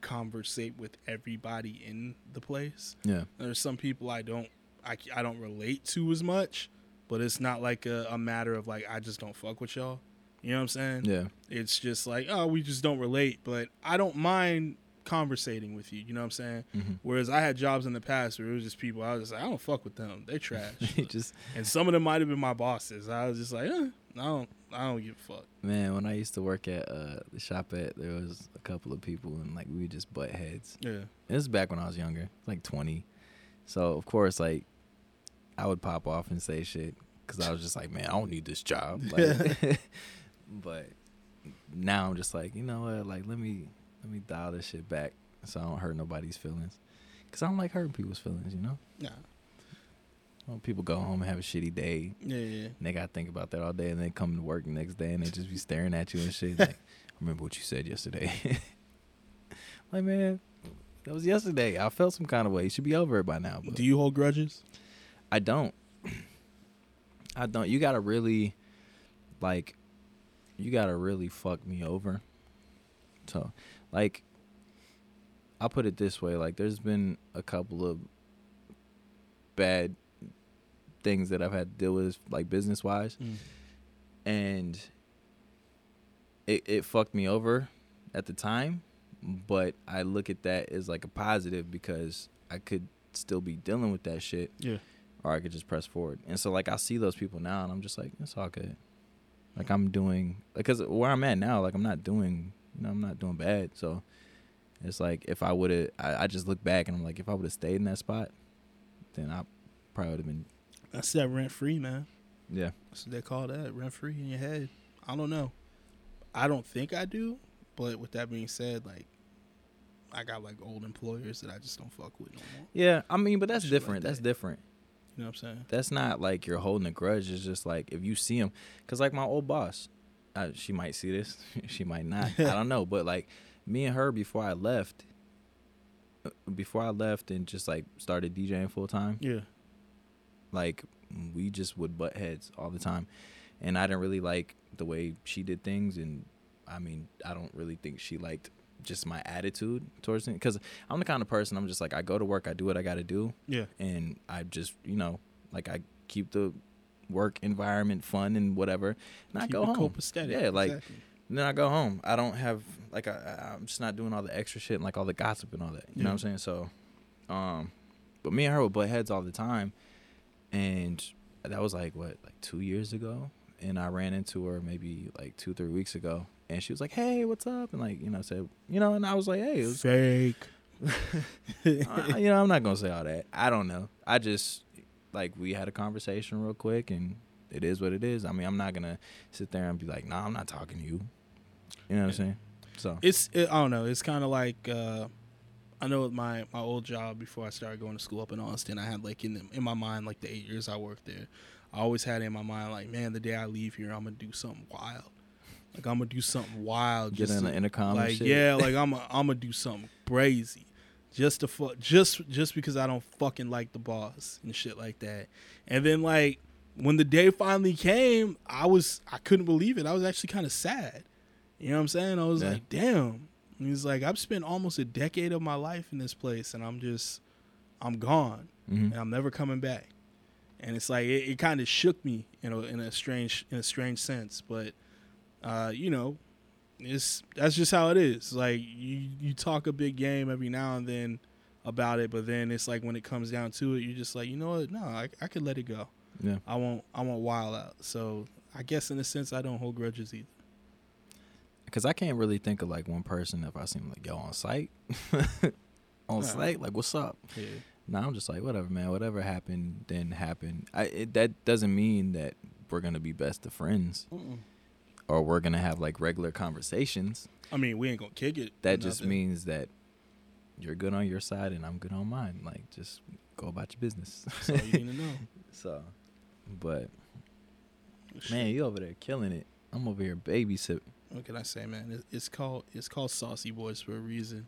conversate with everybody in the place. yeah. There's some people I don't I, I don't relate to as much, but it's not like a, a matter of like I just don't fuck with y'all. You know what I'm saying? Yeah. It's just like, oh, we just don't relate, but I don't mind conversating with you. You know what I'm saying? hmm Whereas I had jobs in the past where it was just people I was just like, I don't fuck with them. They trash. just, and some of them might have been my bosses. I was just like, eh, I don't, I don't give a fuck. man, when I used to work at uh, the shop at, there was a couple of people and like we just butt heads. Yeah, This is back when I was younger, like 20. So, of course, like, I would pop off and say shit because I was just like, man, I don't need this job. Like, but now I'm just like, you know what? Like, let me let me dial this shit back so I don't hurt nobody's feelings. Because I don't like hurting people's feelings, you know? nah, When people go home and have a shitty day, yeah, yeah. and they got to think about that all day, and they come to work the next day and they just be staring at you and shit. Like, remember what you said yesterday. like, man, that was yesterday. I felt some kind of way. You should be over it by now. But Do you hold grudges? I don't. I don't. You gotta really, like, you gotta really fuck me over. So, like I'll put it this way, like there's been a couple of bad things that I've had to deal with like business wise Mm. and it it fucked me over at the time, but I look at that as like a positive because I could still be dealing with that shit Yeah. or I could just press forward. And so like I see those people now and I'm just like it's all good. Like I'm doing because where I'm at now, like I'm not doing, you know, I'm not doing bad. So it's like if I would have, I, I just look back and I'm like, if I would have stayed in that spot, then I probably would have been, That's that rent free, man. yeah, what they call that rent free in your head. I don't know. I don't think I do, but with that being said, like I got like old employers that I just don't fuck with no more. yeah. I mean, but that's Shit like different. that's different. You know what I'm saying? That's not like you're holding a grudge. It's just like if you see him, because like my old boss, uh, she might see this, she might not. I don't know, but like me and her before I left, uh, before I left and just like started DJing full time. Yeah. like we just would butt heads all the time and i didn't really like the way she did things and i mean i don't really think she liked just my attitude towards it because i'm the kind of person i'm just like i go to work i do what i gotta do Yeah. and i just you know like i keep the work environment fun and whatever and i Keep go home yeah like Exactly. then I go home. I don't have like I, I'm just not doing all the extra shit and like all the gossip and all that. You know what I'm saying? So, um, but me and her would butt heads all the time, and that was like what like two years ago. And I ran into her maybe like two three weeks ago, and she was like, "Hey, what's up?" And like you know said you know, and I was like, "Hey, it was fake. uh, you know, I'm not gonna say all that. I don't know. I just like we had a conversation real quick, and it is what it is. I mean, I'm not gonna sit there and be like, "Nah, I'm not talking to you." You know what I'm saying? So It's it, I don't know. It's kind of like uh, I know with my my old job before I started going to school up in Austin, I had like in the, in my mind like the eight years I worked there, I always had in my mind like, man, the day I leave here, I'm gonna do something wild. Like I'm gonna do something wild. get in to- the intercom. like yeah, like I'm i I'm gonna do something crazy, just to fuck, just just because I don't fucking like the boss and shit like that. And then like when the day finally came, I was I couldn't believe it. I was actually kind of sad. You know what I'm saying? I was Yeah. like, damn. He's like, I've spent almost a decade of my life in this place, and I'm just, I'm gone, Mhm. and I'm never coming back. And it's like it, it kind of shook me, you know, in a strange, in a strange sense. But, uh, you know, it's that's just how it is. Like you, you talk a big game every now and then about it, but then it's like when it comes down to it, you're just like, you know what? No, I, I could let it go. Yeah. I won't, I won't wild out. So I guess in a sense, I don't hold grudges either. Because I can't really think of like one person if I seem like yo on site, on Yeah. site like what's up. Yeah. No, I'm just like whatever, man. Whatever happened, then happened. I it, that doesn't mean that we're gonna be best of friends or we're gonna have like regular conversations. I mean, we ain't gonna kick it. That just means that you're good on your side and I'm good on mine. Like just go about your business. That's all you need to know. so, but man, you over there killing it. I'm over here babysit. what can I say, man? It's called it's called Saucy Boys for a reason.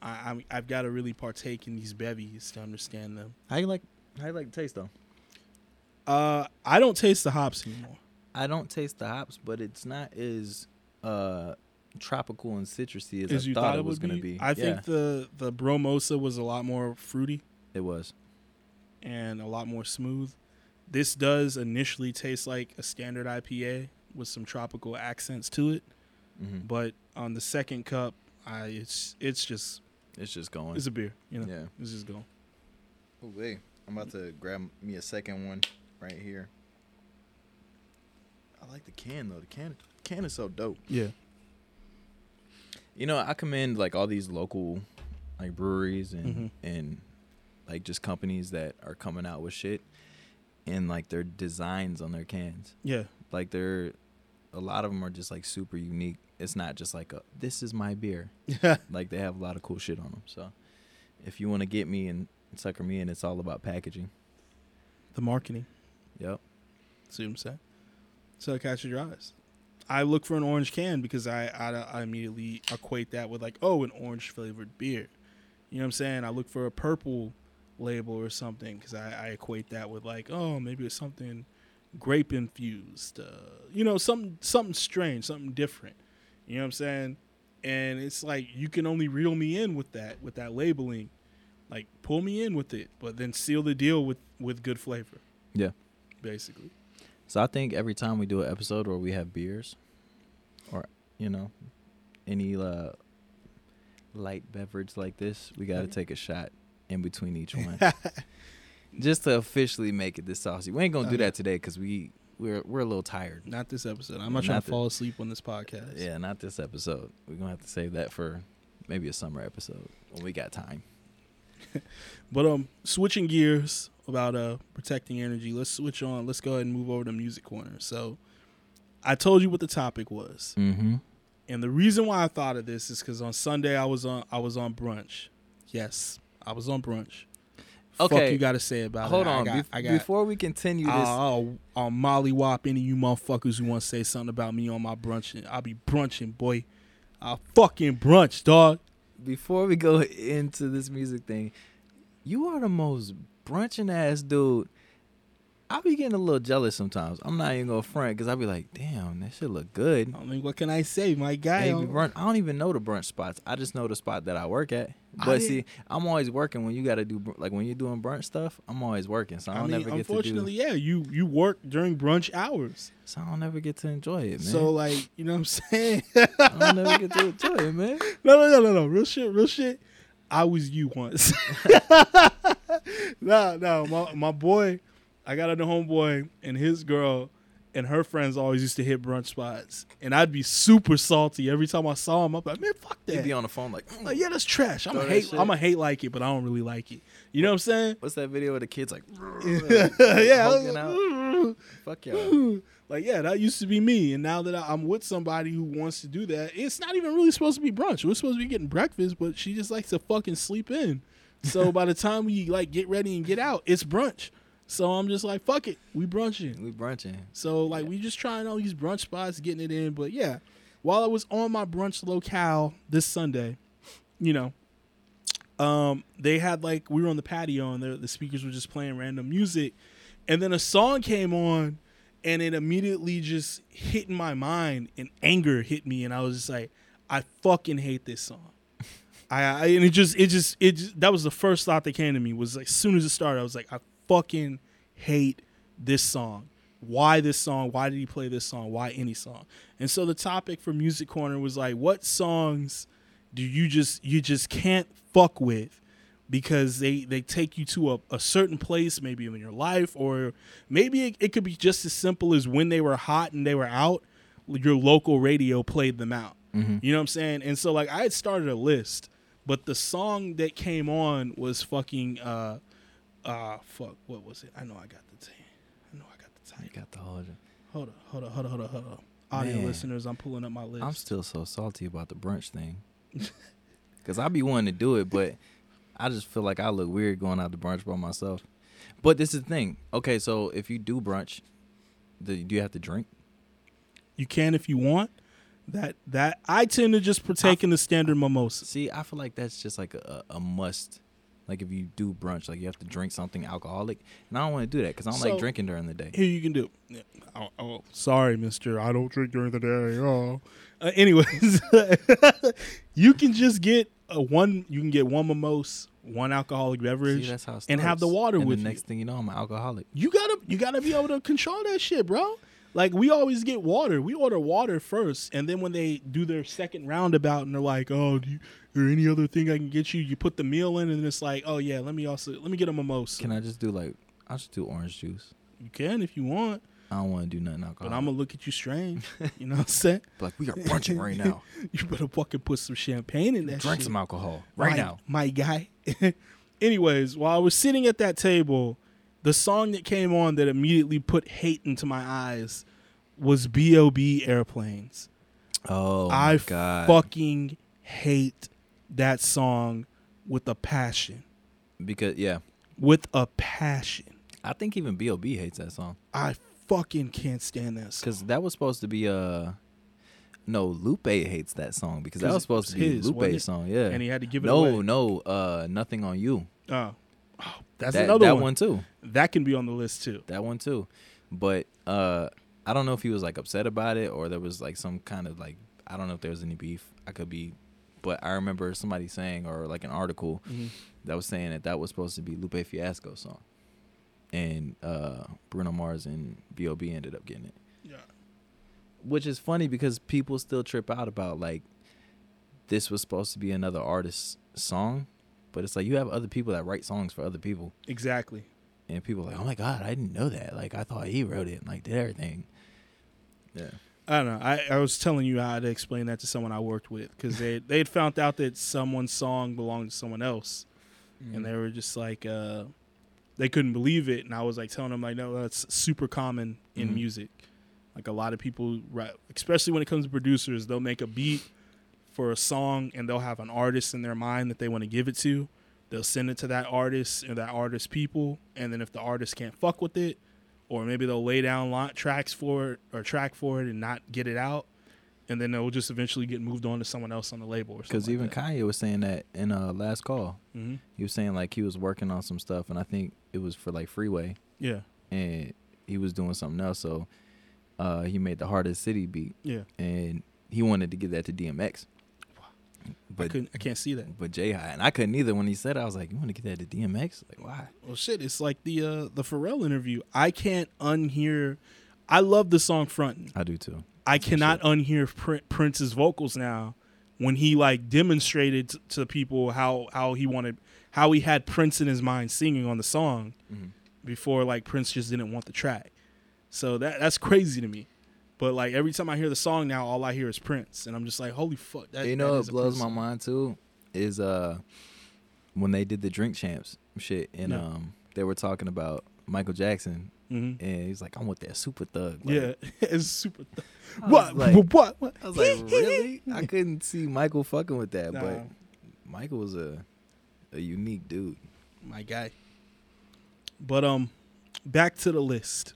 I, I'm, I've got to really partake in these bevies to understand them. How you like? How you like the taste though? Uh, I don't taste the hops anymore. I don't taste the hops, but it's not as uh tropical and citrusy as, As I you thought, it was gonna be. I Yeah, think the the Bromosa was a lot more fruity it was. and a lot more smooth. This does initially taste like a standard IPA with some tropical accents to it, hmm but on the second cup, I it's it's just It's just going. it's a beer, you know. yeah. It's just going. Oh wait, I'm about to grab me a second one right here. I like the can though. The can can is so dope. Yeah. You know, I commend like all these local like breweries and Mhm. and like just companies that are coming out with shit and like their designs on their cans. Yeah. Like they're a lot of them are just like super unique. It's not just like a this is my beer. Like they have a lot of cool shit on them. So if you want to get me and sucker me in, it's all about packaging. the marketing. Yep. See what I'm saying? So it catches your eyes. I look for an orange can because I, I I immediately equate that with like oh an orange flavored beer. You know what I'm saying? I look for a purple label or something because I, I equate that with like oh maybe it's something grape infused. Uh, you know something something strange, something different. You know what I'm saying? and it's like you can only reel me in with that with that labeling, like pull me in with it, but then seal the deal with with good flavor. Yeah. basically. So I think every time we do an episode where we have beers, or you know, any uh, light beverage like this, we got to Mhm. take a shot in between each one, just to officially make it this saucy. We ain't gonna do that today because we we're we're a little tired. Not this episode. I'm not Not trying to fall asleep on this podcast. Yeah, not this episode. We're gonna have to save that for maybe a summer episode when we got time. But um, switching gears about uh protecting energy. Let's switch on. Let's go ahead and move over to music corner. So, I told you what the topic was, Mm-hmm. and the reason why I thought of this is because on Sunday I was on I was on brunch. Yes, I was on brunch. Fuck Okay. you got to say about Hold it? on. I got, Bef- I got, before we continue this, I'll, I'll, I'll mollywop any of you motherfuckers who want to say something about me on my brunching. I'll be brunching, boy. I'll fucking brunch, dog. Before we go into this music thing, you are the most brunching ass dude. I be getting a little jealous sometimes. I'm not even gonna front because I be like, damn, that shit look good. I mean, what can I say, my guy? Hey, brunch- I don't even know the brunch spots. I just know the spot that I work at. But see, I'm always working when you got to do like when you're doing brunch stuff. I'm always working, so I I don't mean, never get to do. unfortunately, yeah, you you work during brunch hours, So I don't never get to enjoy it, man. so like, you know what I'm saying? I don't never get to enjoy it, man. no, no, no, no, no, real shit, real shit. I was you once. no, no, my my boy, I got a new homeboy and his girl and her friends always used to hit brunch spots, and I'd be super salty every time I saw him. I'm like, man, fuck that. be on the phone like, "Mm, Like, yeah, that's trash. I'm a hate. I'm a hate like it, but I don't really like it. You know what I'm saying? what's that video of the kids like, yeah. hulking out? Fuck y'all. Like, yeah, that used to be me. And now that I'm with somebody who wants to do that, it's not even really supposed to be brunch. We're supposed to be getting breakfast, but she just likes to fucking sleep in. So by the time we like get ready and get out, it's brunch. So I'm just like, fuck it, we brunching. We brunching. So like we just trying all these brunch spots, getting it in. But yeah, while I was on my brunch locale this Sunday, you know, um, they had like we were on the patio and the, the speakers were just playing random music, and then a song came on, and it immediately just hit in my mind, and anger hit me, and I was just like, I fucking hate this song. I, I and it just it just it just, that was the first thought that came to me was like as soon as it started, I was like, I fucking hate this song. Why this song? Why did he play this song? Why any song? And so the topic for Music Corner was like, what songs do you just you just can't fuck with because they they take you to a, a certain place maybe in your life or maybe it, it could be just as simple as when they were hot and they were out your local radio played them out Mm-hmm. you know what i'm saying and so like i had started a list but the song that came on was fucking uh uh fuck what was it i know i got the thing i know i got the You time got the whole. hold up hold up hold up hold up hold up audio Man. listeners i'm pulling up my list I'm still so salty about the brunch thing. Cause I be wanting to do it, but I just feel like I look weird going out to brunch by myself. But this is the thing. Okay, so if you do brunch, do you have to drink? You can if you want. That that I tend to just partake in the standard mimosa. See, I feel like that's just like a, a must. Like if you do brunch, like you have to drink something alcoholic, and I don't want to do that because I don't So- like drinking during the day. Here you can do. Yeah. Oh, oh, sorry, Mister. I don't drink during the day. Oh. Uh, anyways, you can just get a one. You can get one mimosa, one alcoholic beverage, See, that's how it and have the water and with the you. next thing you know, I'm an alcoholic. you gotta you gotta be able to control that shit, bro. Like we always get water. We order water first, and then when they do their second roundabout and they're like, "Oh, do you, or any other thing I can get you?" You put the meal in, and it's like, "Oh yeah, let me also let me get a mimosa." Can I just do like I'll just do orange juice? You can if you want, I don't want to do nothing alcohol. but. I'm gonna look at you strange. You know what I'm saying? like we are brunching right now. You better fucking put some champagne in that. Drink shit. some alcohol right my, now. my guy. Anyways, while I was sitting at that table, the song that came on that immediately put hate into my eyes was B.O.B. Airplanes. Oh my I god! fucking hate that song with a passion. because yeah, With a passion. I think even B.O.B. hates that song I fucking can't stand that song. because that was supposed to be uh no Lupe hates that song because that was supposed to be his, Lupe's song. Yeah, And he had to give it no, away. no, uh, nothing on you. Oh. That's that another that one. one too. That can be on the list too. That one too. But uh I don't know if he was like upset about it or there was like some kind of like I don't know if there was any beef. I could be, but I remember somebody saying or like an article Mhm. that was saying that that was supposed to be Lupe Fiasco's song, and uh, Bruno Mars and B.O.B. ended up getting it, Yeah. which is funny because people still trip out about like this was supposed to be another artist's song, but it's like you have other people that write songs for other people, Exactly. and people are like, oh my god, I didn't know that. Like I thought he wrote it, and, like did everything. Yeah. I don't know. I, I was telling you how to explain that to someone I worked with because they they had found out that someone's song belonged to someone else, and they were just like uh, they couldn't believe it. And I was like telling them like, no, that's super common in Mhm. music. Like a lot of people, write, especially when it comes to producers, they'll make a beat for a song and they'll have an artist in their mind that they want to give it to. They'll send it to that artist and that artist people, and then if the artist can't fuck with it, or maybe they'll lay down lot tracks for it or track for it and not get it out, and then they'll just eventually get moved on to someone else on the label. Because even Kanye was saying that in uh last call, hmm he was saying like he was working on some stuff, and I think it was for like Freeway, yeah, and he was doing something else. So uh he made the Heart of the City beat, yeah. and he wanted to give that to DMX. I But couldn't, I can't see that. but J High and I couldn't either. When he said, it, I was like, "You want to get that to DMX? Like why?" Well, shit, it's like the uh, the Pharrell interview. I can't unhear. I love the song "Frontin'." I do too. I Some cannot unhear Prin- Prince's vocals now when he like demonstrated t- to people how how he wanted how he had Prince in his mind singing on the song Mhm. before like Prince just didn't want the track. So that that's crazy to me. But like every time I hear the song now, all I hear is Prince, and I'm just like, holy fuck! That, you know is what a blows my mind too is uh when they did the drink champs shit and Yeah. um they were talking about Michael Jackson Mhm. and he's like, "I'm with that super thug." Like, Yeah, it's super. Thug. What, like- what? What? I was like, really? I couldn't see Michael fucking with that, but Michael was a a unique dude. my guy. But um, back to the list.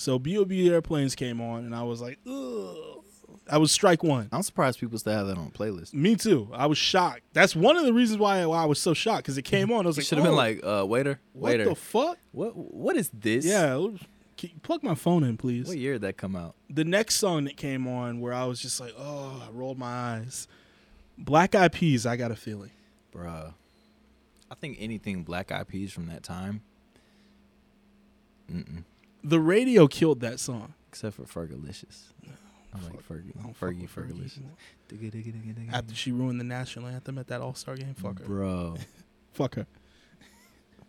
So B.O.B. Airplanes came on, and I was like, ugh. I was strike one. I'm surprised people still have that on a playlist. Me too. I was shocked. That's one of the reasons why, why I was so shocked because it came on. I was like, should have oh, been like, uh, waiter, what waiter. the fuck? what what is this? Yeah, plug my phone in, please. What year did that come out? The next song that came on, where I was just like, oh, I rolled my eyes. Black Eyed Peas. I got a feeling. Bruh. I think anything Black Eyed Peas from that time. Mm-mm. The radio killed that song. Except for Fergalicious. I like Fergie. I Fergie. Fergalicious. After she ruined the national anthem at that All Star game, fuck her. Bro. Fuck her.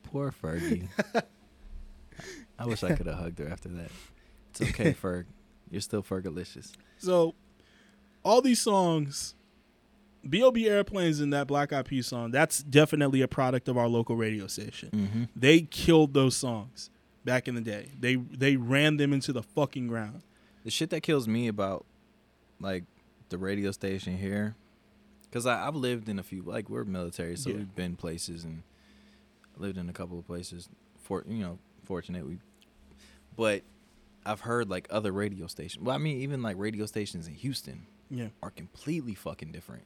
Poor Fergie. I wish I could have hugged her after that. It's okay, Ferg. You're still Fergalicious. So, all these songs, B.O.B. Airplanes and that Black Eyed Peas song, that's definitely a product of our local radio station. Mm-hmm. They killed those songs back in the day. They they ran them into the fucking ground. The shit that kills me about like the radio station here, because I've lived in a few, like we're military, so Yeah. we've been places and lived in a couple of places. For you know, fortunate we, but I've heard like other radio stations. Well, I mean, even like radio stations in Houston Yeah. are completely fucking different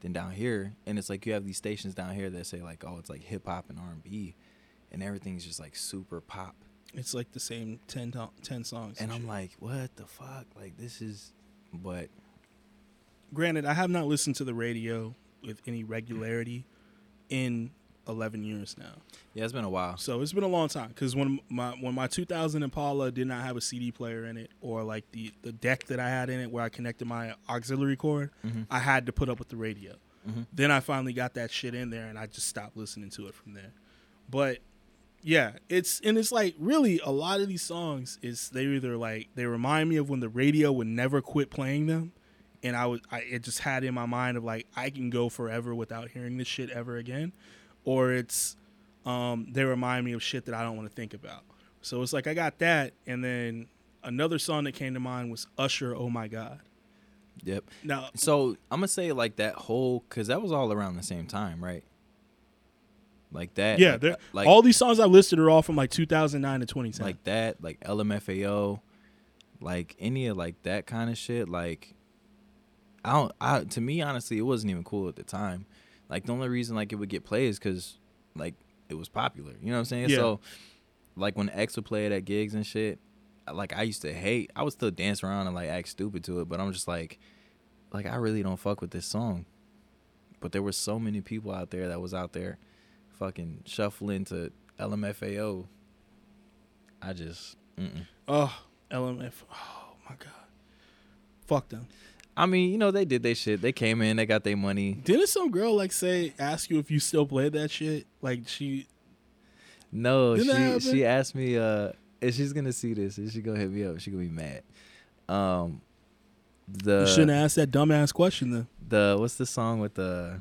than down here. And it's like you have these stations down here that say like, oh, it's like hip hop and R and B, and everything's just like super pop. It's like the same 10, to- 10 songs. And I'm shit. like, what the fuck? Like this is, but granted, I have not listened to the radio with any regularity in 11 years now. yeah, it's been a while. So it's been a long time because when my when my 2000 Impala did not have a CD player in it or like the the deck that I had in it where I connected my auxiliary cord, Mm-hmm. I had to put up with the radio. Mm-hmm. Then I finally got that shit in there and I just stopped listening to it from there. But yeah, it's and it's like really a lot of these songs is they either like they remind me of when the radio would never quit playing them and I was I it just had in my mind of like I can go forever without hearing this shit ever again or it's um they remind me of shit that I don't want to think about. So it's like I got that and then another song that came to mind was Usher Oh My God. Yep. Now So I'm gonna say like that whole, cause that was all around the same time, right? Like that. yeah, like, uh, like all these songs I listed are all from like 2009 to 2010. like that, like LMFAO, like any of like that kind of shit. Like, I don't. I to me honestly, it wasn't even cool at the time. Like the only reason like it would get played is because like it was popular. You know what I'm saying? Yeah. So like when X would play it at gigs and shit, like I used to hate. I would still dance around and like act stupid to it, but I'm just like, like I really don't fuck with this song. But there were so many people out there that was out there fucking shuffling to LMFAO. I just mm-mm. Oh, LMF. Oh my god. Fuck them. I mean, you know, they did their shit. They came in, they got their money. Didn't some girl like say ask you if you still play that shit? Like she No, she she asked me uh if she's gonna see this, is she gonna hit me up? She gonna be mad. Um the you shouldn't ask that dumbass question then. the what's the song with the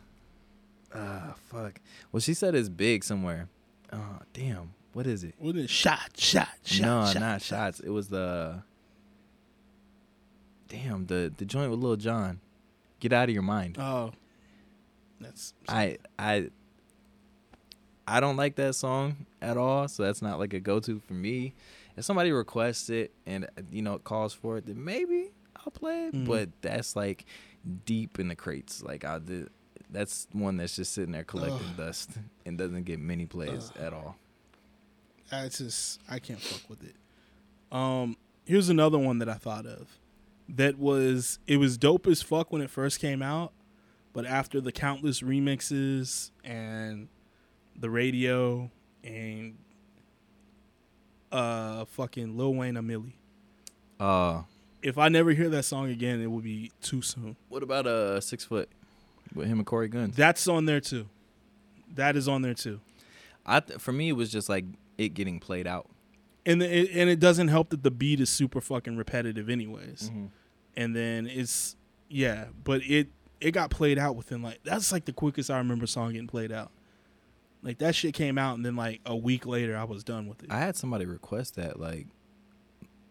ah fuck. Well she said it's big somewhere. Oh damn. What is it? What is shot, shot, shot, no, shot, not shots. It was the damn the the joint with Lil Jon. Get out of your mind. Oh, that's I I I don't like that song at all, so that's not like a go to for me. If somebody requests it and you know calls for it, then maybe I'll play it. Mhm. But that's like deep in the crates. Like I did. That's one that's just sitting there collecting Ugh. dust and doesn't get many plays Ugh. at all. I just I can't fuck with it. Um, here's another one that I thought of. That was it was dope as fuck when it first came out, but after the countless remixes and the radio and uh fucking Lil Wayne a Milli. Uh, If I never hear that song again, it will be too soon. what about uh six foot with him and Cory Gunz? That's on there too. That is on there too. I th- for me it was just like it getting played out. And the, it, and it doesn't help that the beat is super fucking repetitive anyways. Mm-hmm. and then it's yeah, but it it got played out within like that's like the quickest I remember song getting played out. Like that shit came out and then like a week later I was done with it. I had somebody request that like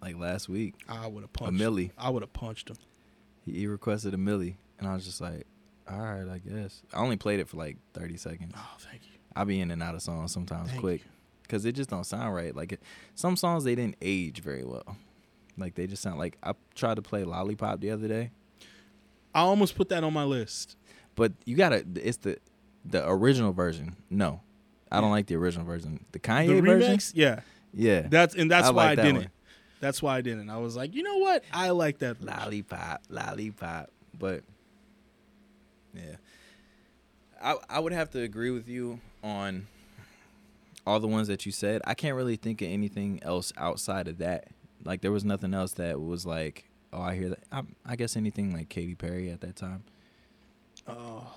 like last week. I would have punched A punched. Milli. I would have punched him. He, he requested a Milli, and I was just like, all right, I guess. I only played it for like thirty seconds. Oh, thank you. I'll be in and out of songs sometimes Thank quick because it just don't sound right. Like it, some songs they didn't age very well. Like they just sound like I tried to play Lollipop the other day, I almost put that on my list. but you gotta. It's the the original version. No, I don't like the original version. The Kanye the version. remix, yeah. Yeah, That's and that's I why like I that didn't. one. That's why I didn't. I was like, you know what? I like that. version. lollipop, lollipop. But yeah, I I would have to agree with you on all the ones that you said. I can't really think of anything else outside of that. Like there was nothing else that was like, oh, I hear that. I, I guess anything like Katy Perry at that time. Oh,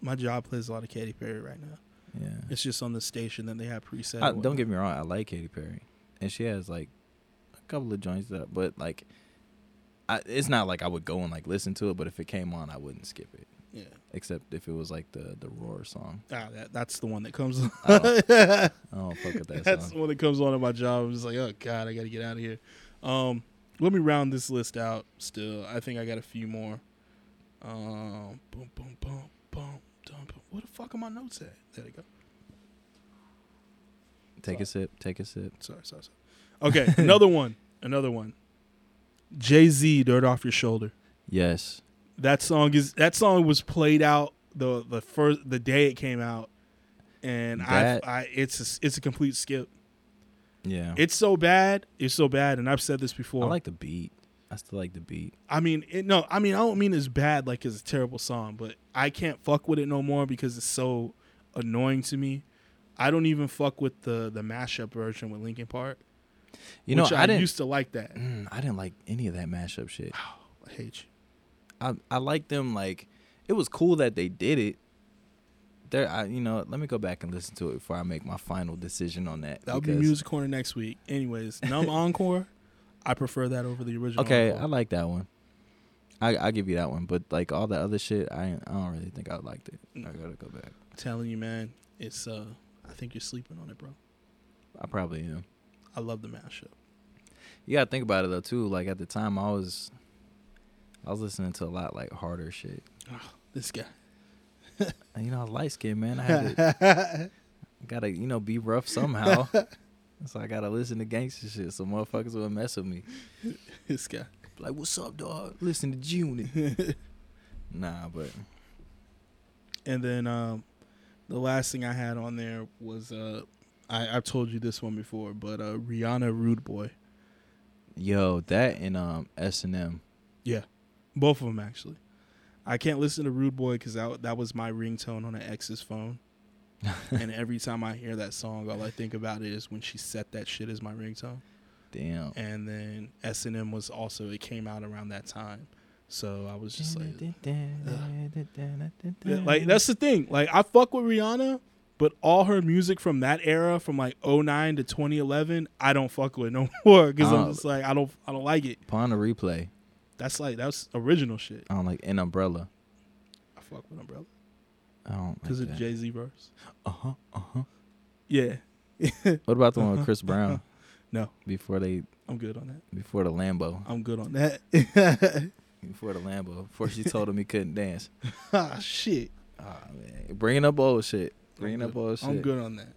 my job plays a lot of Katy Perry right now. Yeah. It's just on the station that they have preset. I, don't get me wrong. I like Katy Perry, and she has like a couple of joints that, but like. I, it's not like I would go and like listen to it, but if it came on, I wouldn't skip it. Yeah. except if it was like the the roar song. Ah, that, that's the one that comes on. I don't- I don't fuck with that song. that's the one that comes on at my job. I'm just like, oh god, I got to get out of here. Um, let me round this list out. Still, I think I got a few more. Um, boom, boom, boom, boom, boom. Where the fuck are my notes at? There they go. Take a sip. Take a sip. Sorry, sorry, sorry. Okay, another one. Another one. Jay Z, "Dirt Off Your Shoulder." Yes. That song is that song was played out the the first the day it came out, and That- I I it's a, it's a complete skip. Yeah. It's so bad. It's so bad, and I've said this before. I like the beat. I still like the beat. I mean, it, no, I mean, I don't mean it's bad, like it's a terrible song, but I can't fuck with it no more because it's so annoying to me. I don't even fuck with the the mashup version with Linkin Park. You know, I, didn't. used to like that. mm, I didn't like any of that mashup shit. Oh, I hate you. I I like them like it was cool that they did it. There, I you know, let me go back and listen to it before I make my final decision on that. That'll be music corner next week. Anyways, Numb Encore, I prefer that over the original. Okay, I like that one. I I give you that one, but like all the other shit, I I don't really think I liked it. I Mm. gotta go back. I'm telling you, man, it's uh, I think you're sleeping on it, bro. I probably am. I love the mashup. You gotta think about it though too. Like at the time, I was, I was listening to a lot like harder shit. This guy. You know, I was light skinned man. I had to gotta you know be rough somehow. so I gotta listen to gangster shit. So motherfuckers will mess with me. this guy. Like, what's up, dog? Listen to June. nah, but And then um, the last thing I had on there was uh, I I've told you this one before, but uh, Rihanna Rude Boy. yo, that and um S and M. Both of them actually. I can't listen to Rude Boy because that that was my ringtone on an ex's phone. and every time I hear that song, all I think about is when she set that shit as my ringtone. Damn. And then S and M was also it came out around that time, so I was just like, Yeah, like that's the thing. Like I fuck with Rihanna, but all her music from that era, from like 09 to 2011, I don't fuck with no more because Oh. I'm just like I don't I don't like it. Upon the replay, That's like that's original shit. I don't like an umbrella. I fuck with Umbrella I don't because like of. Jay Z verse. Uh huh. Uh huh. Yeah, What about the one with Chris Brown? No. Before they, I'm good on that. before the Lambo, I'm good on that. before the Lambo, before she told him he couldn't dance. ah shit. Ah man, bringing up old shit. Bringing up old shit. I'm good on that.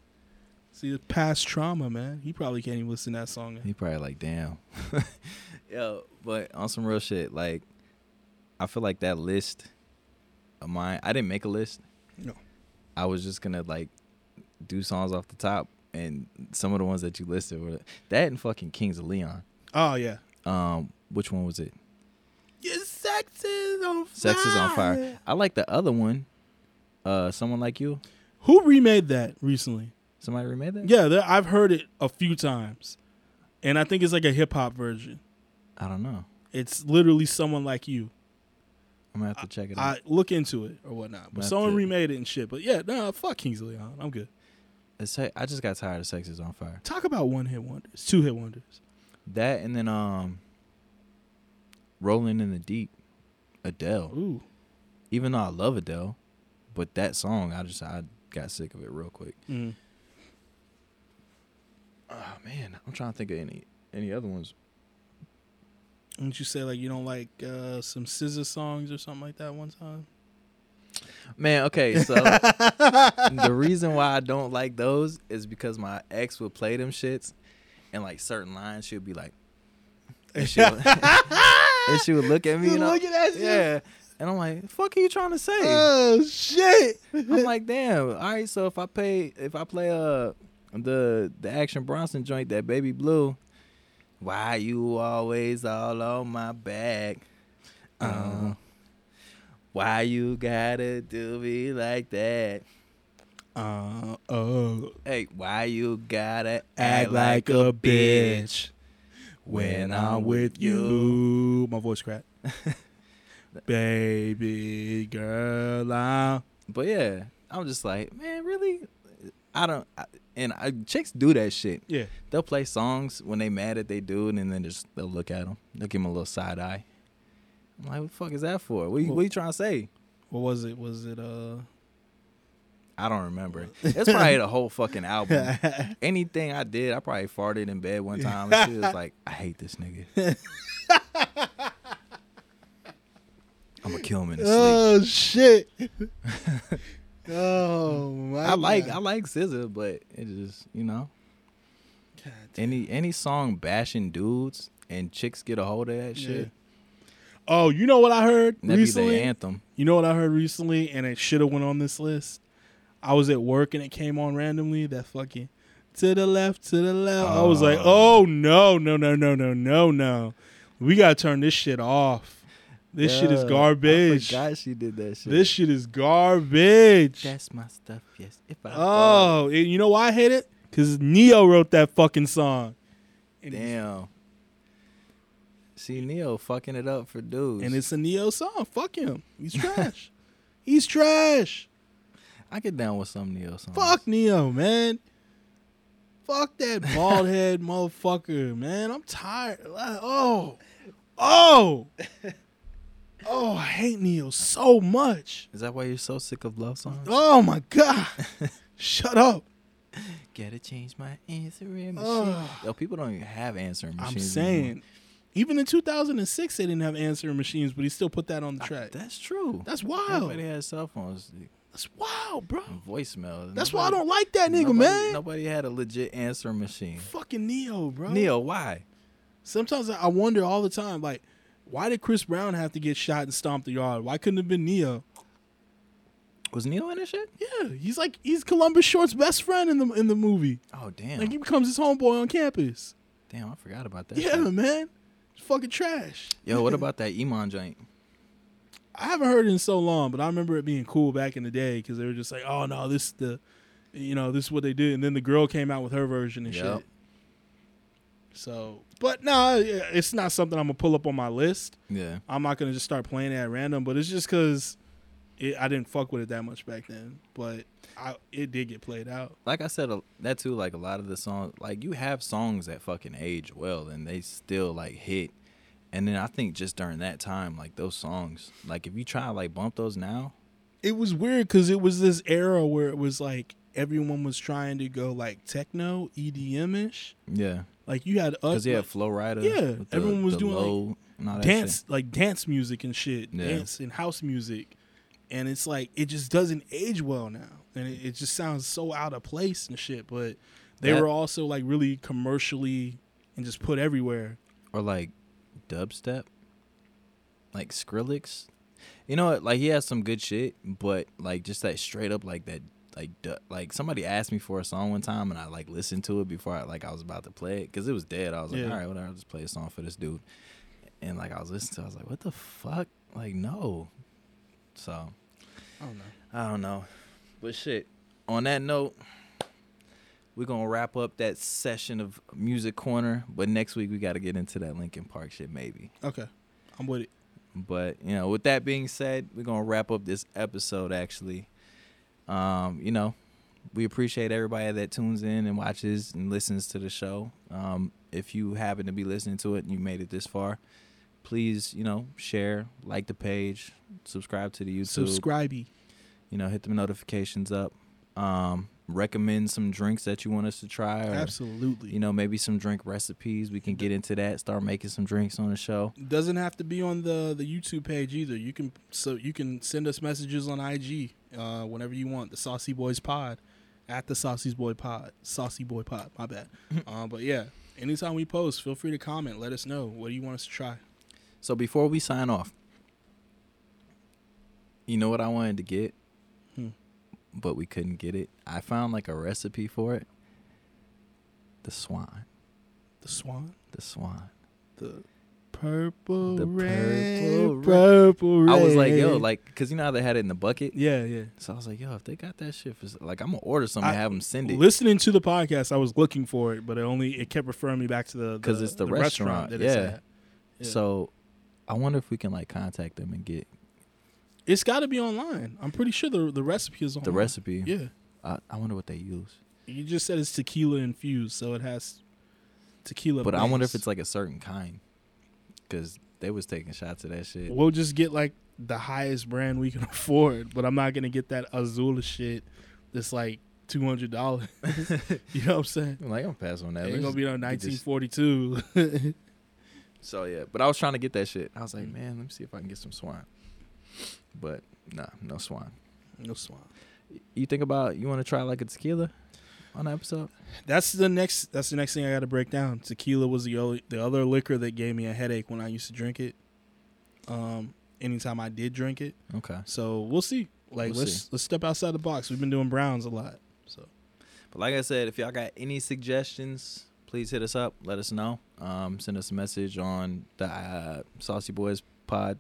See, the past trauma, man. He probably can't even listen to that song. He probably like, damn. Yo, but on some real shit, like, I feel like that list of mine. I didn't make a list. No. I was just gonna like do songs off the top, and some of the ones that you listed were that and fucking Kings of Leon. Oh yeah. Um, which one was it? Your sex is on fire. Sex is on fire. I like the other one. Uh, someone like you. Who remade that recently? Somebody remade that. Yeah, I've heard it a few times, and I think it's like a hip hop version. I don't know. It's literally someone like you. I'm gonna have to check it out. I look into it or whatnot, but someone it. remade it and shit. But yeah, no, fuck Kings of Leon. I'm good. It's- I just got tired of Sex is on fire. Talk about one hit wonders, two hit wonders. That and then um Rolling in the Deep, Adele. Ooh, Even though I love Adele, but that song I just I got sick of it real quick. mm. Oh man, I'm trying to think of any any other ones. Didn't you say like you don't like uh, some SZA songs or something like that one time? Man, okay, so the reason why I don't like those is because my ex would play them shits and like certain lines she'd be like and she would, and she would look at me You and I'm- at you? yeah. And I'm like, fuck are you trying to say? Oh shit! I'm like, damn. All right, so if I pay, if I play uh the the Action Bronson joint, that Baby Blue, why you always all on my back? Uh, why you gotta do me like that? Uh oh, Hey, why you gotta act like a bitch when I'm with you. My voice cracked. Baby girl, I'm But yeah, I'm just like, man, really? I don't. I, and I, chicks do that shit. yeah. They'll play songs when they mad at they dude, and then just they'll look at them. They'll give him a little side eye. I'm like, what the fuck is that for? What you, what you trying to say? What was it? Was it uh? I don't remember. It's probably the whole fucking album. Anything I did, I probably farted in bed one time. And she was like, I hate this nigga. I'm gonna kill him in his sleep. oh shit! oh my! I like I like SZA, but it just you know God any any song bashing dudes and chicks get a hold of that Yeah. shit. Oh, you know what I heard That'd be recently? the anthem. You know what I heard recently, and it should have went on this list. I was at work and it came on randomly. That fucking to the left, to the left. I was like, Oh. oh no, no, no, no, no, no, no. We gotta turn this shit off. This shit is garbage. I forgot she did that shit. This shit is garbage. That's my stuff. Yes. If I Oh, and you know why I hate it? Because Ne-Yo wrote that fucking song. And, damn. See Ne-Yo fucking it up for dudes. and it's a Ne-Yo song. Fuck him. He's trash. He's trash. I get down with some Ne-Yo songs. Fuck Ne-Yo, man. Fuck that bald head motherfucker, man. I'm tired. Oh, oh, oh! I hate Ne-Yo so much. Is that why you're so sick of love songs? Oh my god! Shut up. Gotta change my answering machine. Ugh. Yo, people don't even have answering machines. I'm anymore. saying, even in 2006, they didn't have answering machines, but he still put that on the track. That's true. That's wild. Everybody has cell phones. That's wild, bro. and Voicemail. That's why I don't like that nigga, nobody, man. Nobody had a legit answering machine. Fucking Ne-Yo, bro. Ne-Yo, why? Sometimes I wonder all the time, like, why did Chris Brown have to get shot and stomp the yard? Why couldn't it have been Ne-Yo? Was Ne-Yo in this shit? Yeah, he's like he's Columbus Short's best friend in the in the movie. Oh damn. Like he becomes his homeboy on campus. damn, I forgot about that. yeah, shit. man. It's fucking trash. Yo, what about that Iman joint? I haven't heard it in so long, but I remember it being cool back in the day because they were just like, "Oh no, this is the, you know, this is what they did," and then the girl came out with her version and Yep. shit. So, but no, it's not something I'm gonna pull up on my list. Yeah. I'm not gonna just start playing it at random, but it's just because I didn't fuck with it that much back then. But I, it did get played out. Like I said, uh, that too. Like a lot of the songs, like you have songs that fucking age well, and they still like hit. And then I think just during that time, like those songs, like if you try to like bump those now, It was weird because it was this era where it was like everyone was trying to go like techno, EDM ish. yeah, Like you had uh, us, because yeah, like, Flo Rida, Yeah, the- everyone was doing, like, low that dance like dance music and shit Yeah. dance and house music and it's like it just doesn't age well now and it, it just sounds so out of place and shit but they That- were also like really commercially and just put everywhere or like dubstep, like Skrillex. You know what? Like he has some good shit, but like just that straight up like that like like somebody asked me for a song one time and I like listened to it before I like I was about to play it because it was dead. I was like, Yeah. all right, whatever, I'll just play a song for this dude. And like I was listening to, it, I was like, what the fuck? Like no. So i don't know I don't know. But shit. On that note, we're gonna wrap up that session of Music Corner. But next week we gotta get into that Linkin Park shit, maybe. okay i'm with it But you know, with that being said, we're gonna wrap up this episode actually. Um, you know, we appreciate everybody that tunes in and watches and listens to the show. Um, if you happen to be listening to it and you made it this far, please, you know, share, like the page, subscribe to the YouTube subscribe you know, hit the notifications up. Um, recommend some drinks that you want us to try, or absolutely you know, maybe some drink recipes. We can get into that. Start making some drinks on the show. doesn't have to be on the the youtube page either you can so you can send us messages on ig uh whenever you want the saucy boys pod at the saucy boy pod saucy boy pod my bad uh, but yeah anytime we post feel free to comment let us know what do you want us to try So before we sign off, you know what I wanted to get. But we couldn't get it. I found like a recipe for it. The swan, the swan the swan. the purple The purple purple rain. I was like, yo, like, cause you know how they had it in the bucket. yeah yeah So I was like, yo, if they got that shit for like, I'm gonna order some and have them send it. listening to the podcast i was looking for it but it only it kept referring me back to the because it's the restaurant, that it's yeah. at. Yeah. So I wonder if we can like contact them and get it's got to be online i'm pretty sure the the recipe is online. the recipe. yeah I, I wonder what they use. You just said it's tequila infused, so it has tequila. But I wonder if it's like a certain kind, because they was taking shots of that shit. We'll just get like the highest brand we can afford, but I'm not gonna get that Azula shit. That's like two hundred dollars. you know what I'm saying? I'm like, I'm pass on that. Ain't Let's gonna be on 1942. So yeah, but I was trying to get that shit. I was like, Mm. man, let me see if I can get some swan. But nah, no swan. no swan. You think about you want to try like a tequila on the episode? That's the next. That's the next thing I got to break down. Tequila was the only, the other liquor that gave me a headache when I used to drink it. Um, anytime I did drink it. Okay. So we'll see. Like We'll let's see. let's step outside the box. We've been doing browns a lot. So But like I said, if y'all got any suggestions, please hit us up. Let us know. Um, send us a message on the uh, Saucy Boys Pod.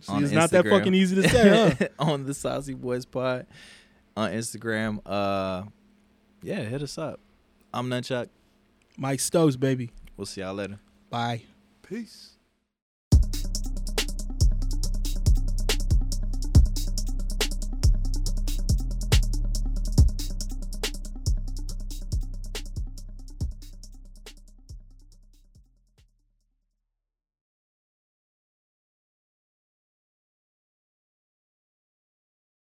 See, On it's not that fucking easy to say, huh? on the Saucy Boys Pod on Instagram. Uh, yeah, hit us up. I'm Nunchuck. Mike Stokes, baby. We'll see y'all later. Bye. Peace.